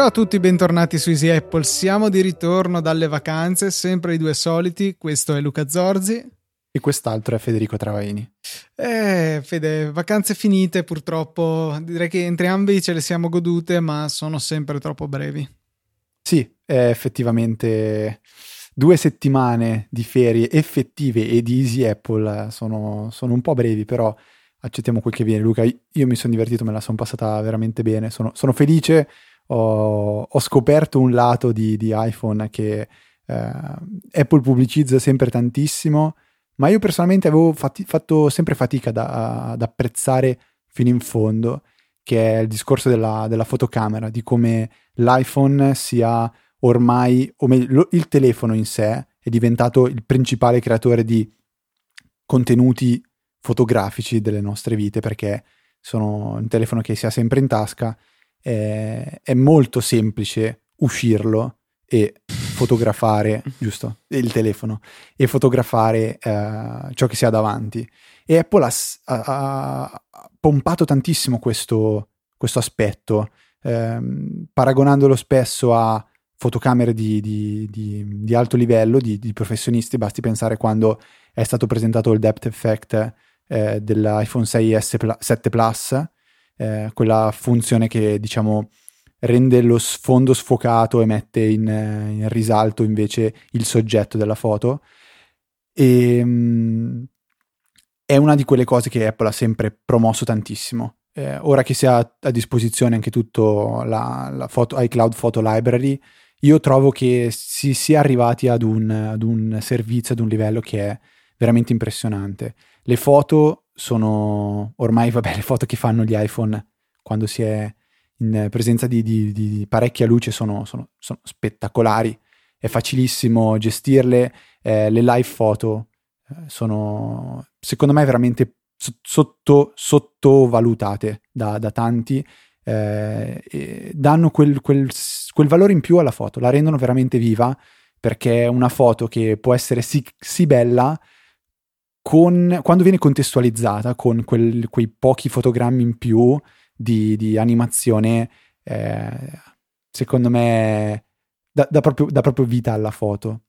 Ciao a tutti, bentornati su Easy Apple. Siamo di ritorno dalle vacanze, sempre i due soliti. Questo è Luca Zorzi. E quest'altro è Federico Travaini. Eh, Fede, vacanze finite purtroppo. Direi che entrambi ce le siamo godute, ma sono sempre troppo brevi. Sì, effettivamente due settimane di ferie effettive e di Easy Apple sono, sono un po' brevi, però accettiamo quel che viene. Luca, io mi sono divertito, me la sono passata veramente bene. Sono, sono felice ho, ho scoperto un lato di, di iPhone che eh, Apple pubblicizza sempre tantissimo, ma io personalmente avevo fatti, fatto sempre fatica da, ad apprezzare fino in fondo, che è il discorso della, della fotocamera, di come l'iPhone sia ormai, o meglio, il telefono in sé è diventato il principale creatore di contenuti fotografici delle nostre vite, perché sono un telefono che si ha sempre in tasca è, è molto semplice uscirlo e fotografare, giusto? Il telefono e fotografare eh, ciò che si ha davanti. E Apple ha, ha, ha pompato tantissimo questo, questo aspetto, ehm, paragonandolo spesso a fotocamere di, di, di, di alto livello, di, professionisti. Basti pensare quando è stato presentato il depth effect eh, dell'iPhone 6S 7 Plus eh, quella funzione che diciamo rende lo sfondo sfocato e mette in, in risalto invece il soggetto della foto. E, um, è una di quelle cose che Apple ha sempre promosso tantissimo. Eh, ora che si ha a disposizione anche tutto la, la foto, iCloud Photo Library, io trovo che si sia arrivati ad un, ad un servizio, ad un livello che è veramente impressionante. Le foto sono ormai, vabbè, le foto che fanno gli iPhone quando si è in presenza di, di, di parecchia luce sono, sono, sono, spettacolari. È facilissimo gestirle. Eh, le live foto eh, sono, secondo me, veramente sotto, sottovalutate da, da tanti. Eh, danno quel, quel, quel, valore in più alla foto, la rendono veramente viva perché una foto che può essere sì, sì bella, con, quando viene contestualizzata con quel, quei pochi fotogrammi in più di, di animazione, eh, secondo me dà, dà, proprio, dà proprio vita alla foto.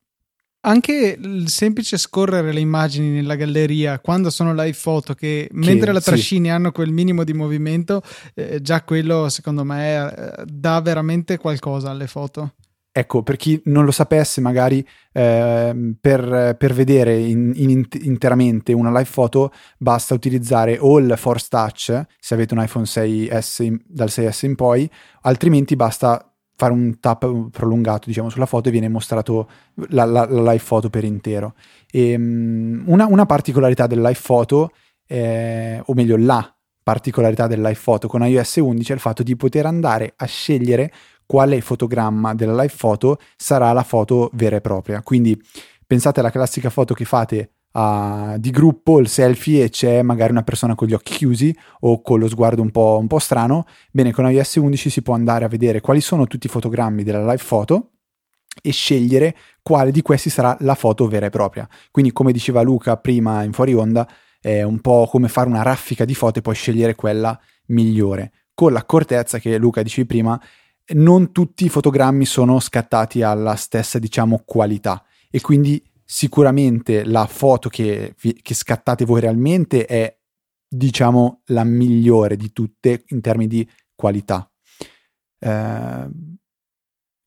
Anche il semplice scorrere le immagini nella galleria quando sono live foto, che, che mentre la trascini sì. hanno quel minimo di movimento, eh, già quello secondo me eh, dà veramente qualcosa alle foto. Ecco, per chi non lo sapesse, magari eh, per, per, vedere in, in, interamente una live photo basta utilizzare o il Force Touch, se avete un iPhone 6S in, dal 6S in poi, altrimenti basta fare un tap prolungato diciamo, sulla foto e viene mostrato la, la, la live photo per intero. E, um, una, una, particolarità del live photo, eh, o meglio la particolarità del live photo con iOS 11 è il fatto di poter andare a scegliere quale fotogramma della live photo sarà la foto vera e propria. Quindi pensate alla classica foto che fate uh, di gruppo, il selfie, e c'è magari una persona con gli occhi chiusi o con lo sguardo un po', un po' strano. Bene, con iOS 11 si può andare a vedere quali sono tutti i fotogrammi della live photo e scegliere quale di questi sarà la foto vera e propria. Quindi, come diceva Luca prima in fuori onda, è un po' come fare una raffica di foto e poi scegliere quella migliore. Con l'accortezza che Luca dicevi prima, non tutti i fotogrammi sono scattati alla stessa, diciamo, qualità e quindi sicuramente la foto che, che scattate voi realmente è, diciamo, la migliore di tutte in termini di qualità. Eh,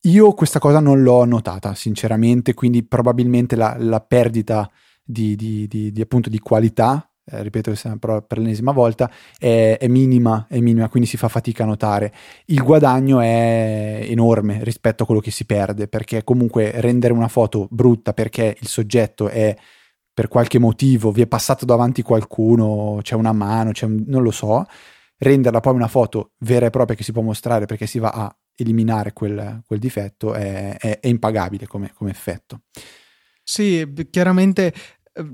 io questa cosa non l'ho notata, sinceramente, quindi probabilmente la, la perdita di, di, di, di, appunto di qualità eh, ripeto per, per l'ennesima volta, è, è, minima, è minima, quindi si fa fatica a notare. Il guadagno è enorme rispetto a quello che si perde, perché comunque rendere una foto brutta perché il soggetto è per qualche motivo, vi è passato davanti qualcuno, c'è una mano, c'è un, non lo so, renderla poi una foto vera e propria che si può mostrare perché si va a eliminare quel, quel difetto è, è, è impagabile come, come effetto. Sì, chiaramente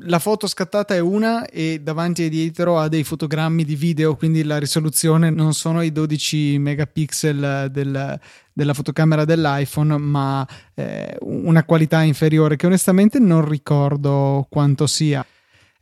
la foto scattata è una e davanti e dietro ha dei fotogrammi di video, quindi la risoluzione non sono i 12 megapixel del, della fotocamera dell'iPhone, ma eh, una qualità inferiore che onestamente non ricordo quanto sia.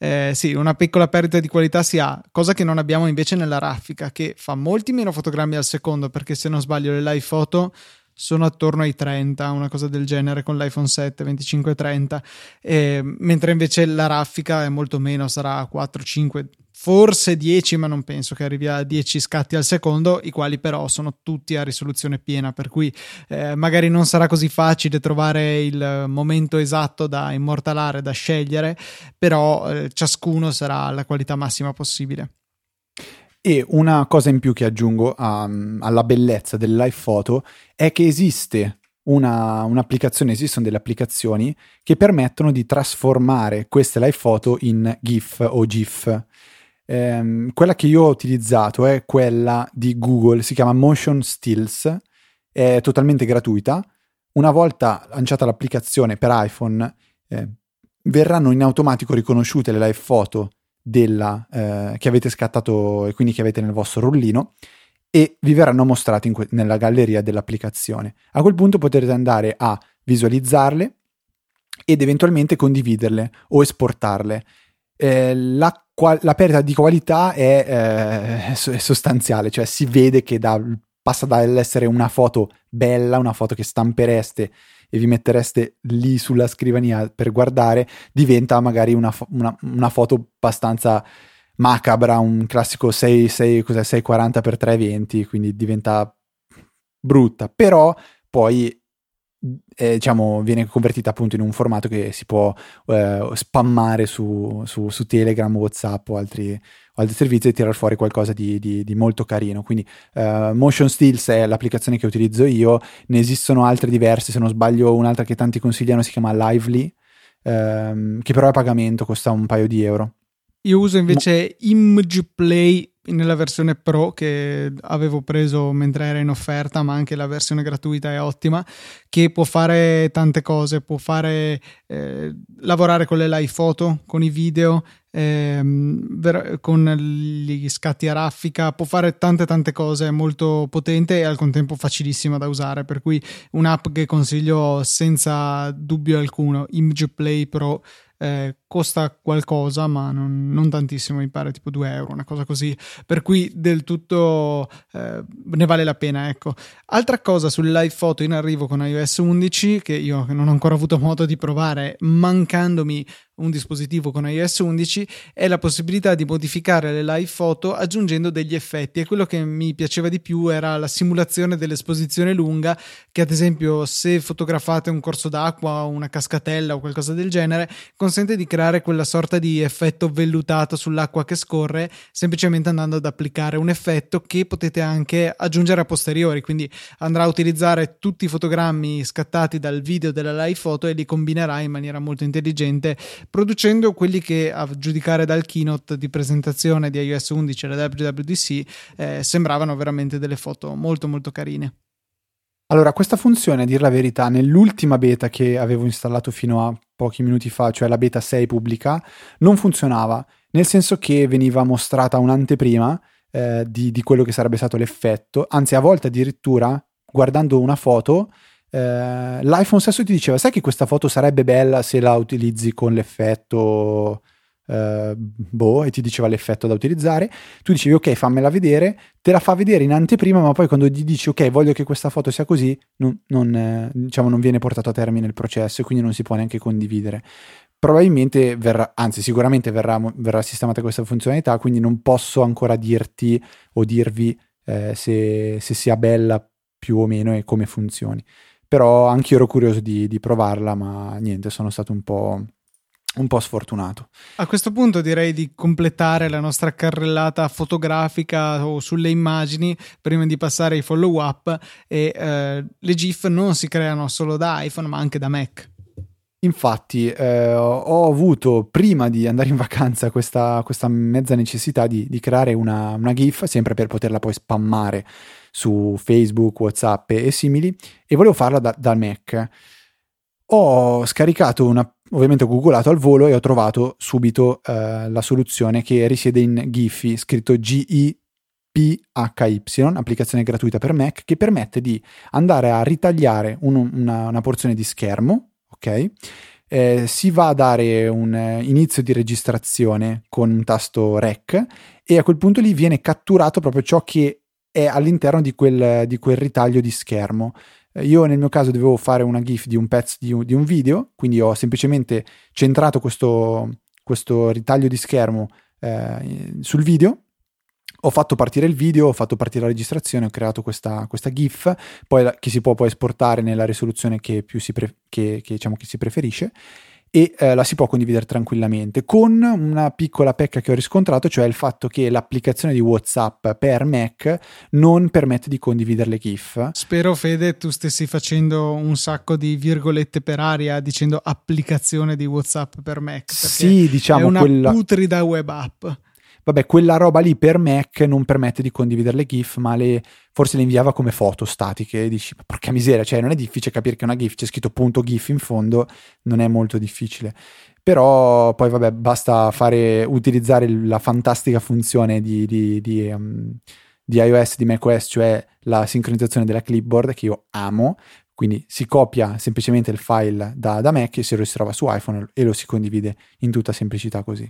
Eh, sì, una piccola perdita di qualità si ha, cosa che non abbiamo invece nella raffica, che fa molti meno fotogrammi al secondo, perché se non sbaglio le live foto sono attorno ai 30, una cosa del genere con l'iPhone 7 25-30, eh, mentre invece la raffica è molto meno, sarà 4, 5, forse 10, ma non penso che arrivi a 10 scatti al secondo, i quali però sono tutti a risoluzione piena, per cui eh, magari non sarà così facile trovare il momento esatto da immortalare, da scegliere, però eh, ciascuno sarà alla qualità massima possibile. E una cosa in più che aggiungo a, alla bellezza del live photo è che esiste una, un'applicazione, esistono delle applicazioni che permettono di trasformare queste live photo in GIF o GIF. Ehm, quella che io ho utilizzato è quella di Google, si chiama Motion Stills, è totalmente gratuita. Una volta lanciata l'applicazione per iPhone, eh, verranno in automatico riconosciute le live photo della, eh, che avete scattato e quindi che avete nel vostro rullino e vi verranno mostrate que- nella galleria dell'applicazione. A quel punto potrete andare a visualizzarle ed eventualmente condividerle o esportarle. Eh, la, qual- la, perdita di qualità è, eh, è, sostanziale, cioè si vede che da, passa dall'essere una foto bella, una foto che stampereste e vi mettereste lì sulla scrivania per guardare, diventa magari una, fo- una, una foto abbastanza macabra, un classico 6, 6, 640x320, quindi diventa brutta, però poi eh, diciamo, viene convertita appunto in un formato che si può eh, spammare su, su, su, Telegram, Whatsapp o altri, o altri, servizi e tirare fuori qualcosa di, di, di molto carino. Quindi uh, Motion Stills è l'applicazione che utilizzo io, ne esistono altre diverse, se non sbaglio un'altra che tanti consigliano si chiama Lively, ehm, che però è a pagamento, costa un paio di euro. Io uso invece Mo- Image Play nella versione Pro che avevo preso mentre era in offerta, ma anche la versione gratuita è ottima, che può fare tante cose, può fare eh, lavorare con le live photo, con i video, ehm, con gli scatti a raffica, può fare tante tante cose, è molto potente e al contempo facilissima da usare, per cui un'app che consiglio senza dubbio alcuno, Image Play Pro eh, costa qualcosa, ma non, non, tantissimo, mi pare tipo 2 euro, una cosa così, per cui del tutto eh, ne vale la pena. Ecco. Altra cosa sul live photo in arrivo con iOS 11, che io non ho ancora avuto modo di provare, mancandomi un dispositivo con iOS 11 è la possibilità di modificare le live photo aggiungendo degli effetti e quello che mi piaceva di più era la simulazione dell'esposizione lunga che ad esempio se fotografate un corso d'acqua o una cascatella o qualcosa del genere consente di creare quella sorta di effetto vellutato sull'acqua che scorre semplicemente andando ad applicare un effetto che potete anche aggiungere a posteriori quindi andrà a utilizzare tutti i fotogrammi scattati dal video della live photo e li combinerà in maniera molto intelligente producendo quelli che a giudicare dal keynote di presentazione di iOS 11 alla WWDC eh, sembravano veramente delle foto molto molto carine. Allora, questa funzione, a dir la verità, nell'ultima beta che avevo installato fino a pochi minuti fa, cioè la beta 6 pubblica, non funzionava, nel senso che veniva mostrata un'anteprima eh, di, di quello che sarebbe stato l'effetto, anzi a volte addirittura guardando una foto eh, l'iPhone stesso ti diceva, sai che questa foto sarebbe bella se la utilizzi con l'effetto... Uh, boh, e ti diceva l'effetto da utilizzare, tu dicevi ok fammela vedere, te la fa vedere in anteprima, ma poi quando gli dici ok voglio che questa foto sia così, non, non, eh, diciamo, non viene portato a termine il processo e quindi non si può neanche condividere. Probabilmente verrà, anzi sicuramente verrà, verrà sistemata questa funzionalità, quindi non posso ancora dirti o dirvi eh, se, se sia bella più o meno e come funzioni però anche io ero curioso di, di provarla, ma niente, sono stato un po', un po' sfortunato. A questo punto direi di completare la nostra carrellata fotografica o sulle immagini prima di passare ai follow up e eh, le GIF non si creano solo da iPhone ma anche da Mac. Infatti eh, ho avuto prima di andare in vacanza questa, questa mezza necessità di, di creare una, una, GIF sempre per poterla poi spammare su Facebook, Whatsapp e, simili e volevo farla da, dal Mac. Ho scaricato una, ovviamente ho googolato al volo e ho trovato subito eh, la soluzione che risiede in Giphy, scritto GIPHY, applicazione gratuita per Mac che permette di andare a ritagliare un, una, una porzione di schermo, ok? Eh, si va a dare un eh, inizio di registrazione con un tasto REC e a quel punto lì viene catturato proprio ciò che è all'interno di quel, di quel ritaglio di schermo. Eh, io nel mio caso dovevo fare una GIF di un pezzo di un, di un video, quindi ho semplicemente centrato questo, questo ritaglio di schermo eh, sul video. Ho fatto partire il video, ho fatto partire la registrazione, ho creato questa, questa GIF, poi, che si può poi esportare nella risoluzione che, si, pre- che, che, diciamo, che si preferisce e eh, la si può condividere tranquillamente con una piccola pecca che ho riscontrato, cioè il fatto che l'applicazione di WhatsApp per Mac non permette di condividere le GIF. Spero Fede tu stessi facendo un sacco di virgolette per aria dicendo applicazione di WhatsApp per Mac. Sì, diciamo è una quella... putrida web app vabbè, quella roba lì per Mac non permette di condividere le GIF, ma le, forse le inviava come foto statiche. E dici, porca miseria, cioè non è difficile capire che una GIF c'è scritto punto GIF in fondo, non è molto difficile. Però poi, vabbè, basta fare, utilizzare la fantastica funzione di, di, di, um, di iOS, di macOS, cioè la sincronizzazione della clipboard, che io amo. Quindi si copia semplicemente il file da, da Mac e si lo si trova su iPhone e lo si condivide in tutta semplicità così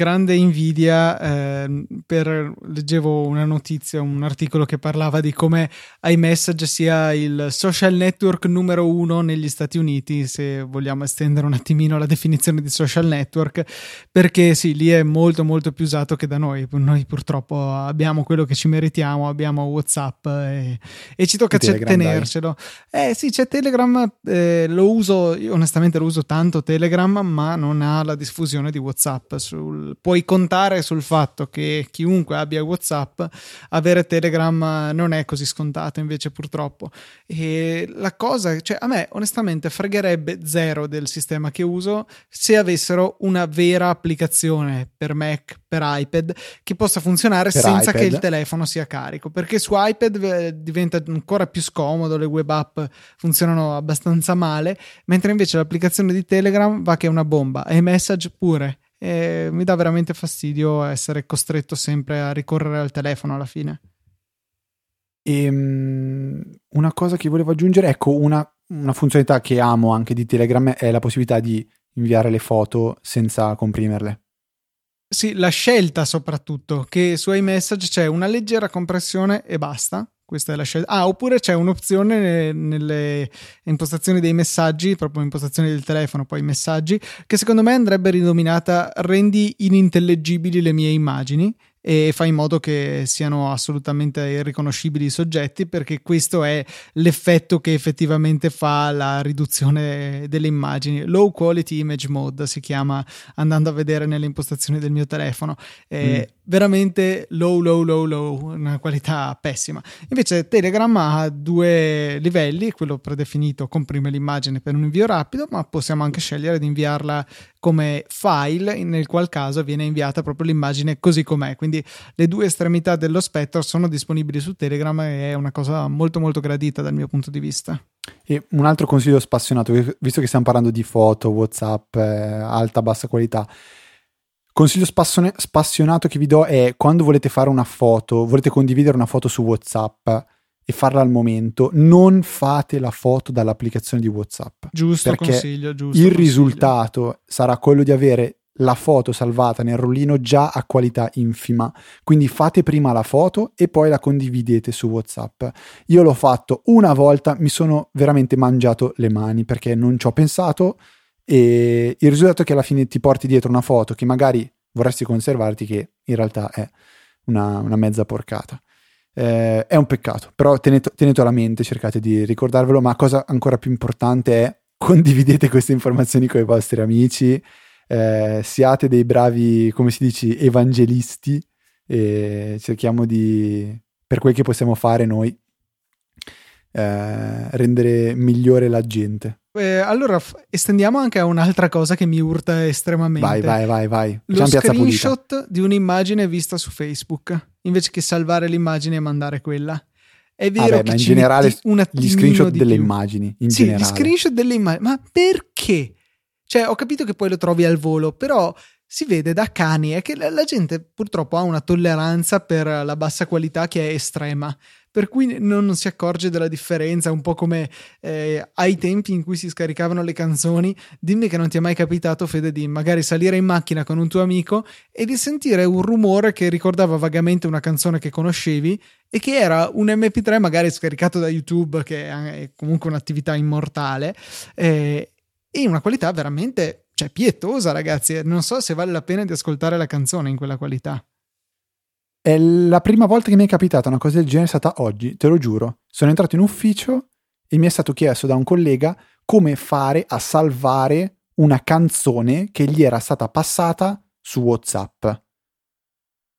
grande invidia eh, per leggevo una notizia, un articolo che parlava di come iMessage sia il social network numero uno negli Stati Uniti, se vogliamo estendere un attimino la definizione di social network, perché sì, lì è molto molto più usato che da noi. Noi purtroppo abbiamo quello che ci meritiamo, abbiamo WhatsApp e, e ci tocca c- tenercelo. Dai. Eh sì, c'è Telegram, eh, lo uso, io onestamente lo uso tanto Telegram, ma non ha la diffusione di WhatsApp sul puoi contare sul fatto che chiunque abbia WhatsApp, avere Telegram non è così scontato, invece purtroppo. E la cosa, cioè a me onestamente fregherebbe zero del sistema che uso se avessero una vera applicazione per Mac, per iPad, che possa funzionare per senza iPad. che il telefono sia carico, perché su iPad eh, diventa ancora più scomodo, le web app funzionano abbastanza male, mentre invece l'applicazione di Telegram va che è una bomba e Message pure e mi dà veramente fastidio essere costretto sempre a ricorrere al telefono alla fine. E, um, una cosa che volevo aggiungere, ecco, una, una, funzionalità che amo anche di Telegram è la possibilità di inviare le foto senza comprimerle. Sì, la scelta soprattutto, che su iMessage c'è una leggera compressione e basta, questa è la scelta. Ah, oppure c'è un'opzione nelle impostazioni dei messaggi, proprio impostazioni del telefono, poi messaggi, che secondo me andrebbe ridominata rendi inintellegibili le mie immagini e fa in modo che siano assolutamente irriconoscibili i soggetti perché questo è l'effetto che effettivamente fa la riduzione delle immagini. Low quality image mode si chiama andando a vedere nelle impostazioni del mio telefono. È mm. veramente low low low low una qualità pessima. Invece Telegram ha due livelli quello predefinito comprime l'immagine per un invio rapido ma possiamo anche scegliere di inviarla come file nel qual caso viene inviata proprio l'immagine così com'è. Quindi le due estremità dello spettro sono disponibili su Telegram e è una cosa molto molto gradita dal mio punto di vista e un altro consiglio spassionato visto che stiamo parlando di foto whatsapp eh, alta bassa qualità consiglio spassione, spassionato che vi do è quando volete fare una foto volete condividere una foto su whatsapp e farla al momento, non fate la foto dall'applicazione di WhatsApp. Giusto perché consiglio, giusto il consiglio. risultato sarà quello di avere la foto salvata nel rollino già a qualità infima. Quindi fate prima la foto e poi la condividete su WhatsApp. Io l'ho fatto una volta, mi sono veramente mangiato le mani perché non ci ho pensato e il risultato è che alla fine ti porti dietro una foto che magari vorresti conservarti che in realtà è una, una mezza porcata. Eh, è un peccato, però tenete, tenetelo a mente, cercate di ricordarvelo, ma cosa ancora più importante è condividete queste informazioni con i vostri amici, eh, siate dei bravi, come si dice, evangelisti e cerchiamo di, per quel che possiamo fare noi, eh, rendere migliore la gente. Eh, allora estendiamo anche a un'altra cosa che mi urta estremamente. Vai, vai, vai, vai. Lo screenshot di un'immagine vista su Facebook, invece che salvare l'immagine e mandare quella. È vero beh, che in generale gli screenshot delle più. immagini. In sì, generale. gli screenshot delle immagini. Ma perché? Cioè, ho capito che poi lo trovi al volo, però si vede da cani è che la gente purtroppo ha una tolleranza per la bassa qualità che è estrema. per cui non si accorge della differenza, un po' come eh, ai tempi in cui si scaricavano le canzoni. Dimmi che non ti è mai capitato, Fede, di magari salire in macchina con un tuo amico e di sentire un rumore che ricordava vagamente una canzone che conoscevi e che era un MP3 magari scaricato da YouTube, che è comunque un'attività immortale, eh, e una qualità veramente cioè, pietosa, ragazzi. Non so se vale la pena di ascoltare la canzone in quella qualità. È la prima volta che mi è capitata una cosa del genere, è stata oggi, te lo giuro. Sono entrato in ufficio e mi è stato chiesto da un collega come fare a salvare una canzone che gli era stata passata su WhatsApp.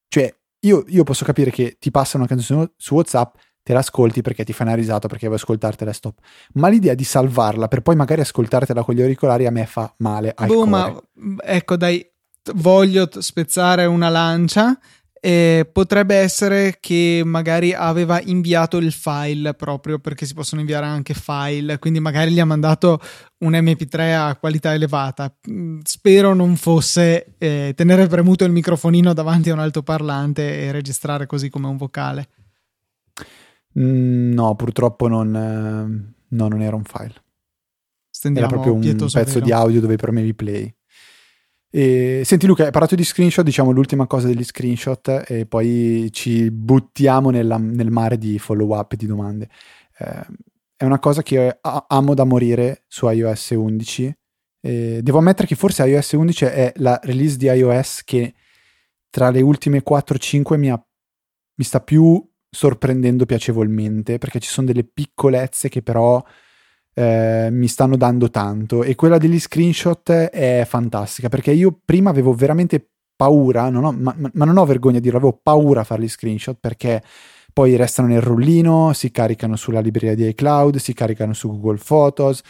Cioè, io, io posso capire che ti passa una canzone su WhatsApp, te l'ascolti perché ti fai una risata, perché vuoi ascoltartela stop. Ma l'idea di salvarla per poi magari ascoltartela con gli auricolari a me fa male. Boh, ma ecco, dai, voglio spezzare una lancia eh, potrebbe essere che magari aveva inviato il file proprio perché si possono inviare anche file, quindi magari gli ha mandato un MP3 a qualità elevata. Spero non fosse eh, tenere premuto il microfonino davanti a un altoparlante e registrare così come un vocale. Mm, no, purtroppo non, eh, no, non era un file. Stendiamo era proprio un pezzo vero. di audio dove premevi play. E, senti Luca, hai parlato di screenshot, diciamo l'ultima cosa degli screenshot e poi ci buttiamo nella, nel mare di follow up e di domande. Eh, è una cosa che amo da morire su iOS 11. E devo ammettere che forse iOS 11 è la release di iOS che tra le ultime 4-5 mi, ha, mi sta più sorprendendo piacevolmente perché ci sono delle piccolezze che però eh, mi stanno dando tanto. E quella degli screenshot è fantastica perché io prima avevo veramente paura, non ho, ma, ma, non ho vergogna di dirlo, avevo paura a fare gli screenshot perché poi restano nel rullino, si caricano sulla libreria di iCloud, si caricano su Google Photos,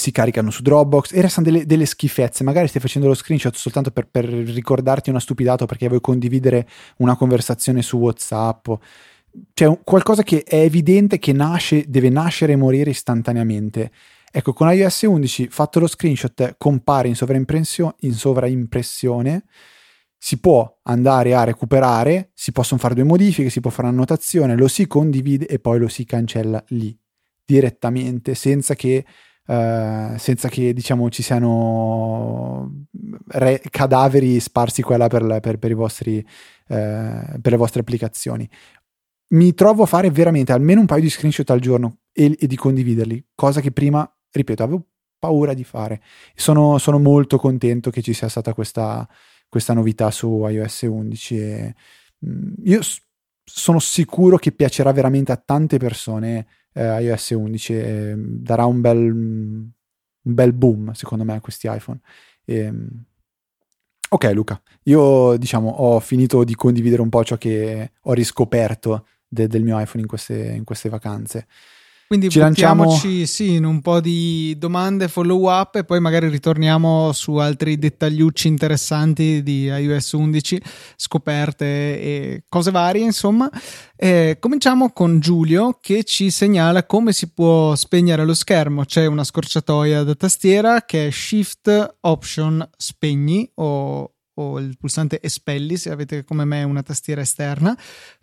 si caricano su Dropbox e restano delle, delle schifezze. Magari stai facendo lo screenshot soltanto per, per ricordarti una stupidato perché vuoi condividere una conversazione su WhatsApp c'è qualcosa che è evidente che nasce, deve nascere e morire istantaneamente. Ecco, con iOS 11 fatto lo screenshot compare in sovraimpressione, in sovraimpressione, si può andare a recuperare, si possono fare due modifiche, si può fare un'annotazione, lo si condivide e poi lo si cancella lì direttamente senza che Uh, senza che diciamo ci siano re- cadaveri sparsi qua e là per, per, per, vostri, uh, per, le vostre applicazioni mi trovo a fare veramente almeno un paio di screenshot al giorno e, e di condividerli, cosa che prima, ripeto, avevo paura di fare. Sono, sono molto contento che ci sia stata questa, questa novità su iOS 11 e mh, mm, io s- sono sicuro che piacerà veramente a tante persone eh, iOS 11 e mm, darà un bel, un bel boom secondo me a questi iPhone. E, mm, ok Luca, io diciamo ho finito di condividere un po' ciò che ho riscoperto de- del mio iPhone in queste, in queste vacanze. Quindi Ci buttiamoci lanciamo... sì, in un po' di domande, follow up e poi magari ritorniamo su altri dettagliucci interessanti di iOS 11, scoperte e cose varie, insomma. Eh, cominciamo con Giulio che ci segnala come si può spegnere lo schermo. C'è una scorciatoia da tastiera che è Shift Option Spegni o o il pulsante espelli se avete come me una tastiera esterna.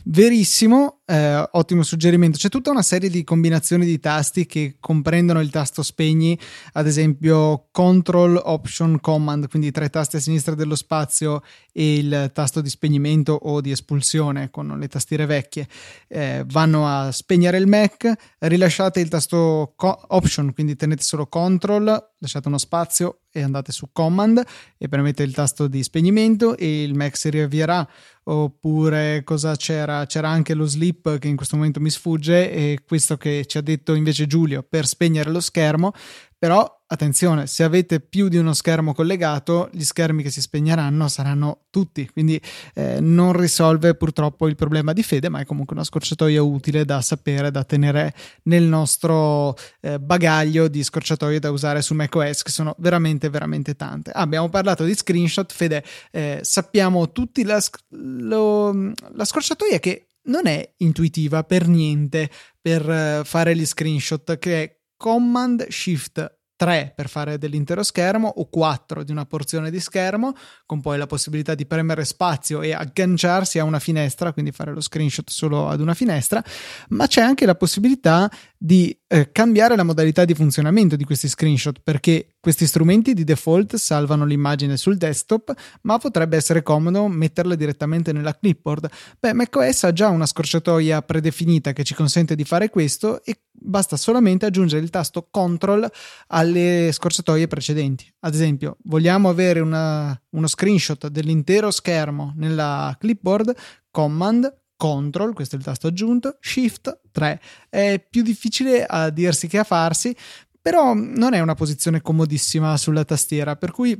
Verissimo, eh, ottimo suggerimento. C'è tutta una serie di combinazioni di tasti che comprendono il tasto spegni, ad esempio Control Option Command, quindi tre tasti a sinistra dello spazio e il tasto di spegnimento o di espulsione con le tastiere vecchie. Eh, vanno a spegnere il Mac, rilasciate il tasto co- Option, quindi tenete solo Control, lasciate uno spazio e andate su Command e premete il tasto di spegnimento e il Mac si riavvierà oppure cosa c'era? C'era anche lo sleep che in questo momento mi sfugge e questo che ci ha detto invece Giulio per spegnere lo schermo però attenzione, se avete più di uno schermo collegato, gli schermi che si spegneranno saranno tutti, quindi eh, non risolve purtroppo il problema di fede, ma è comunque una scorciatoia utile da sapere, da tenere nel nostro eh, bagaglio di scorciatoie da usare su macOS, che sono veramente, veramente tante. Ah, abbiamo parlato di screenshot, Fede, eh, sappiamo tutti la, lo, la scorciatoia che non è intuitiva per niente per eh, fare gli screenshot, che è Command Shift 3 per fare dell'intero schermo o 4 di una porzione di schermo, con poi la possibilità di premere spazio e agganciarsi a una finestra, quindi fare lo screenshot solo ad una finestra, ma c'è anche la possibilità di eh, cambiare la modalità di funzionamento di questi screenshot perché questi strumenti di default salvano l'immagine sul desktop, ma potrebbe essere comodo metterla direttamente nella clipboard. Beh, macOS ha già una scorciatoia predefinita che ci consente di fare questo e basta solamente aggiungere il tasto control alle scorciatoie precedenti. Ad esempio, vogliamo avere una, uno screenshot dell'intero schermo nella clipboard, command Control, questo è il tasto aggiunto, Shift 3. È più difficile a dirsi che a farsi, però non è una posizione comodissima sulla tastiera, per cui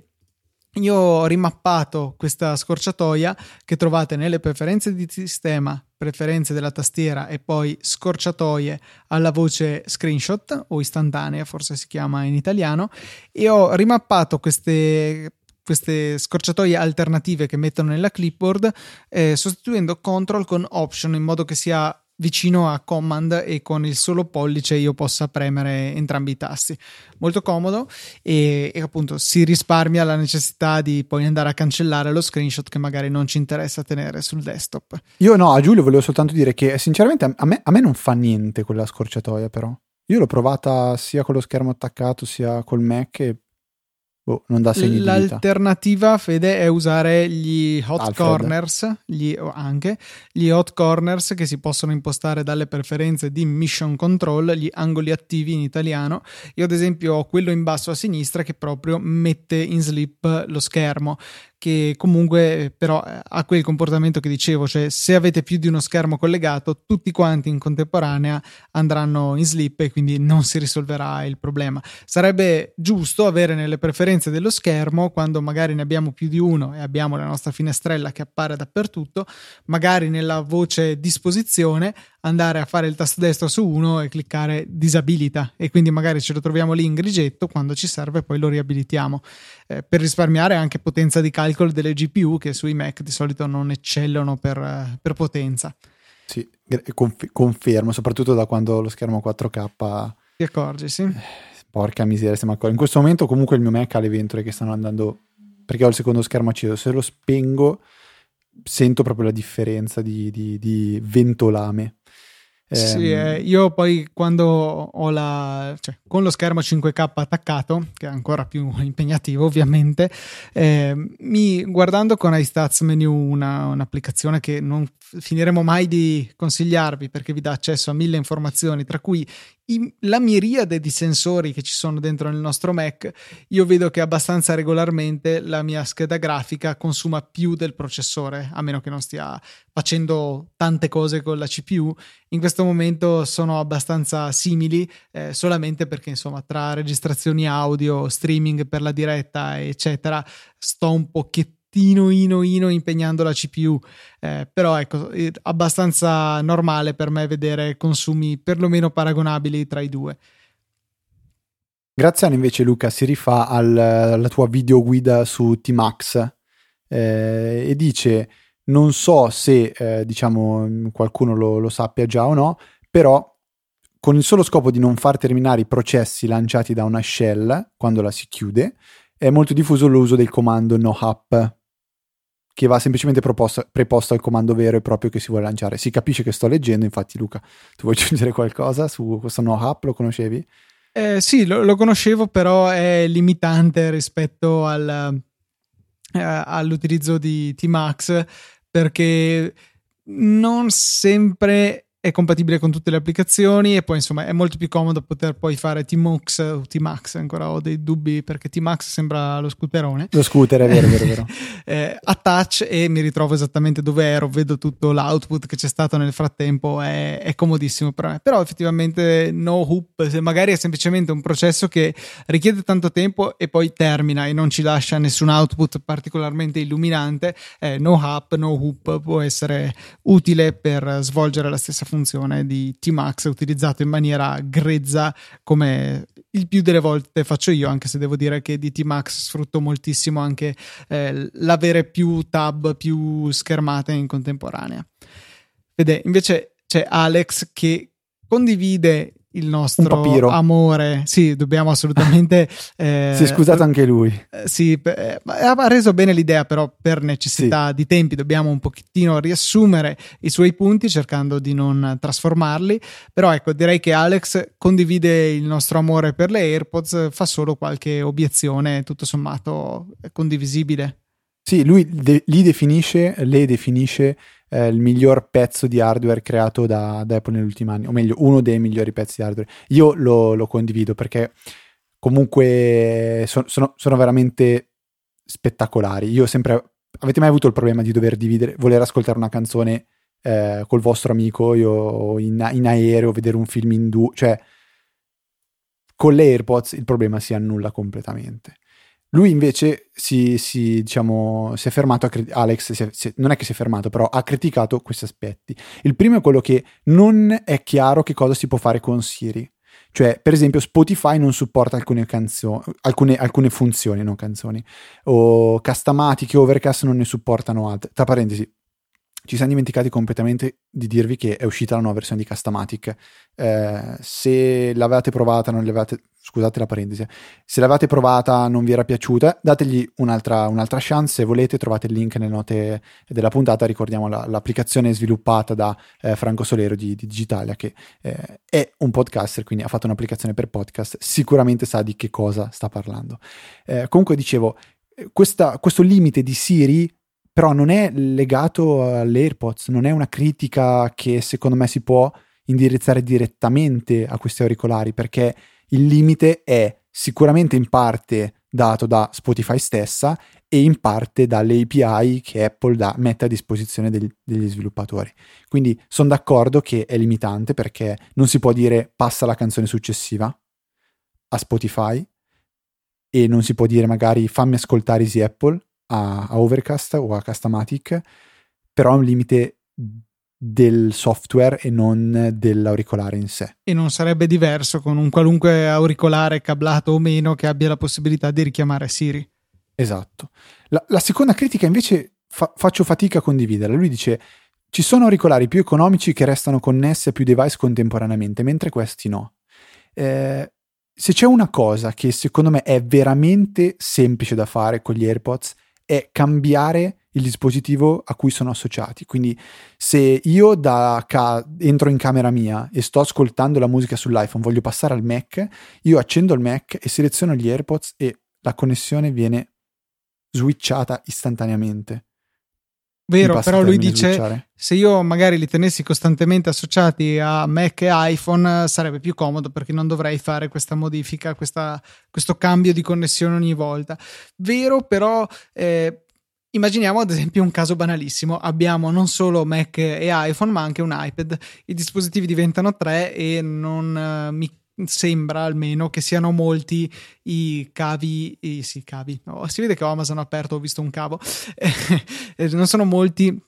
io ho rimappato questa scorciatoia che trovate nelle preferenze di sistema, preferenze della tastiera e poi scorciatoie alla voce screenshot o istantanea, forse si chiama in italiano, e ho rimappato queste queste scorciatoie alternative che mettono nella clipboard eh, sostituendo control con option in modo che sia vicino a command e con il solo pollice io possa premere entrambi i tasti. Molto comodo e, e, appunto si risparmia la necessità di poi andare a cancellare lo screenshot che magari non ci interessa tenere sul desktop. Io no, a Giulio volevo soltanto dire che sinceramente a me, a me non fa niente quella scorciatoia però. Io l'ho provata sia con lo schermo attaccato sia col Mac e Boh, non dà segni L'alternativa, Fede, è usare gli hot Alfred. corners, gli, anche gli hot corners che si possono impostare dalle preferenze di mission control, gli angoli attivi in italiano. Io, ad esempio, ho quello in basso a sinistra che proprio mette in slip lo schermo che comunque però eh, ha quel comportamento che dicevo, cioè se avete più di uno schermo collegato, tutti quanti in contemporanea andranno in slip e quindi non si risolverà il problema. Sarebbe giusto avere nelle preferenze dello schermo, quando magari ne abbiamo più di uno e abbiamo la nostra finestrella che appare dappertutto, magari nella voce disposizione andare a fare il tasto destro su uno e cliccare disabilita e quindi magari ce lo troviamo lì in grigetto quando ci serve poi lo riabilitiamo eh, per risparmiare anche potenza di calcolo delle GPU che sui Mac di solito non eccellono per, eh, per potenza. Sì, conf- confermo, soprattutto da quando lo schermo 4K... Ti accorgi, sì. Porca miseria, stiamo accorgendo. In questo momento comunque il mio Mac ha le ventole che stanno andando... Perché ho il secondo schermo acceso, se lo spengo sento proprio la differenza di, di, di ventolame. Sì, ehm, eh, io poi quando ho la, cioè, con lo schermo 5K attaccato, che è ancora più impegnativo ovviamente, eh, mi, guardando con iStats Menu una, un'applicazione che non finiremo mai di consigliarvi perché vi dà accesso a mille informazioni, tra cui la miriade di sensori che ci sono dentro nel nostro Mac, io vedo che abbastanza regolarmente la mia scheda grafica consuma più del processore, a meno che non stia facendo tante cose con la CPU. In questo momento sono abbastanza simili, eh, solamente perché insomma tra registrazioni audio, streaming per la diretta, eccetera, sto un pochettino pochettino ino ino impegnando la CPU eh, però ecco abbastanza normale per me vedere consumi perlomeno paragonabili tra i due. Graziano invece Luca si rifà al, alla tua videoguida su T-Max eh, e dice non so se eh, diciamo qualcuno lo, lo sappia già o no però con il solo scopo di non far terminare i processi lanciati da una shell quando la si chiude, è molto diffuso l'uso del comando nohap che va semplicemente proposto, preposto al comando vero e proprio che si vuole lanciare. Si capisce che sto leggendo, infatti Luca, tu vuoi aggiungere qualcosa su questo no-up? Lo conoscevi? Eh, sì, lo, lo, conoscevo, però è limitante rispetto al, eh, all'utilizzo di T-Max perché non sempre è compatibile con tutte le applicazioni e poi insomma è molto più comodo poter poi fare T-Mux o T-Max, ancora ho dei dubbi perché T-Max sembra lo scooterone. Lo scooter, è vero, vero, vero. eh, a touch e mi ritrovo esattamente dove ero, vedo tutto l'output che c'è stato nel frattempo, è, è comodissimo per me. Però effettivamente no hoop, se magari è semplicemente un processo che richiede tanto tempo e poi termina e non ci lascia nessun output particolarmente illuminante, eh, no hop, no hoop può essere utile per svolgere la stessa funzione funzione di T-Max utilizzato in maniera grezza come il più delle volte faccio io, anche se devo dire che di T-Max sfrutto moltissimo anche eh, l'avere più tab, più schermate in contemporanea. Vede, invece c'è Alex che condivide il nostro amore. Sì, dobbiamo assolutamente. Eh, si è scusato anche lui. Eh, sì, eh, ha reso bene l'idea, però per necessità sì. di tempi dobbiamo un pochettino riassumere i suoi punti cercando di non trasformarli. Però ecco, direi che Alex condivide il nostro amore per le AirPods, fa solo qualche obiezione, tutto sommato condivisibile. Sì, lui de- li definisce, le definisce eh, il miglior pezzo di hardware creato da, da, Apple negli ultimi anni, o meglio, uno dei migliori pezzi di hardware. Io lo, lo condivido perché comunque so, sono, sono, veramente spettacolari. Io sempre. Avete mai avuto il problema di dover dividere, voler ascoltare una canzone eh, col vostro amico, io in, in aereo, vedere un film in due, cioè con le AirPods il problema si annulla completamente. Lui invece si, si, diciamo, si è fermato, a, Alex si è, si, non è che si è fermato, però ha criticato questi aspetti. Il primo è quello che non è chiaro che cosa si può fare con Siri. Cioè, per esempio, Spotify non supporta alcune canzoni, alcune, alcune funzioni, non canzoni, o Castamatic e Overcast non ne supportano altre. Tra parentesi, ci siamo dimenticati completamente di dirvi che è uscita la nuova versione di Castamatic. Eh, se l'avevate provata, non l'avevate, scusate la parentesi, se l'avevate provata non vi era piaciuta, dategli un'altra, un'altra chance. Se volete, trovate il link nelle note della puntata. Ricordiamo la, l'applicazione sviluppata da eh, Franco Solero di, di Digitalia, che eh, è un podcaster, quindi ha fatto un'applicazione per podcast. Sicuramente sa di che cosa sta parlando. Eh, comunque, dicevo, questa, questo limite di Siri però non è legato all'AirPods, non è una critica che secondo me si può indirizzare direttamente a questi auricolari, perché il limite è sicuramente in parte dato da Spotify stessa e in parte dalle API che Apple da, mette a disposizione degli, degli sviluppatori. Quindi sono d'accordo che è limitante perché non si può dire passa la canzone successiva a Spotify e non si può dire magari fammi ascoltare Easy Apple a, a Overcast o a Castamatic, però è un limite del software e non dell'auricolare in sé. E non sarebbe diverso con un qualunque auricolare cablato o meno che abbia la possibilità di richiamare Siri. Esatto. La, la seconda critica invece fa, faccio fatica a condividerla. Lui dice ci sono auricolari più economici che restano connessi a più device contemporaneamente, mentre questi no. Eh, se c'è una cosa che secondo me è veramente semplice da fare con gli AirPods è cambiare il dispositivo a cui sono associati. Quindi se io da ca- entro in camera mia e sto ascoltando la musica sull'iPhone, voglio passare al Mac, io accendo il Mac e seleziono gli AirPods e la connessione viene switchata istantaneamente. Vero, però lui dice. Se io magari li tenessi costantemente associati a Mac e iPhone sarebbe più comodo perché non dovrei fare questa modifica, questa, questo cambio di connessione ogni volta. Vero, però eh, immaginiamo ad esempio un caso banalissimo, abbiamo non solo Mac e iPhone ma anche un iPad, i dispositivi diventano tre e non uh, mi sembra almeno che siano molti i cavi, i, sì, cavi, no, si vede che Amazon ha aperto, ho visto un cavo, eh, non sono molti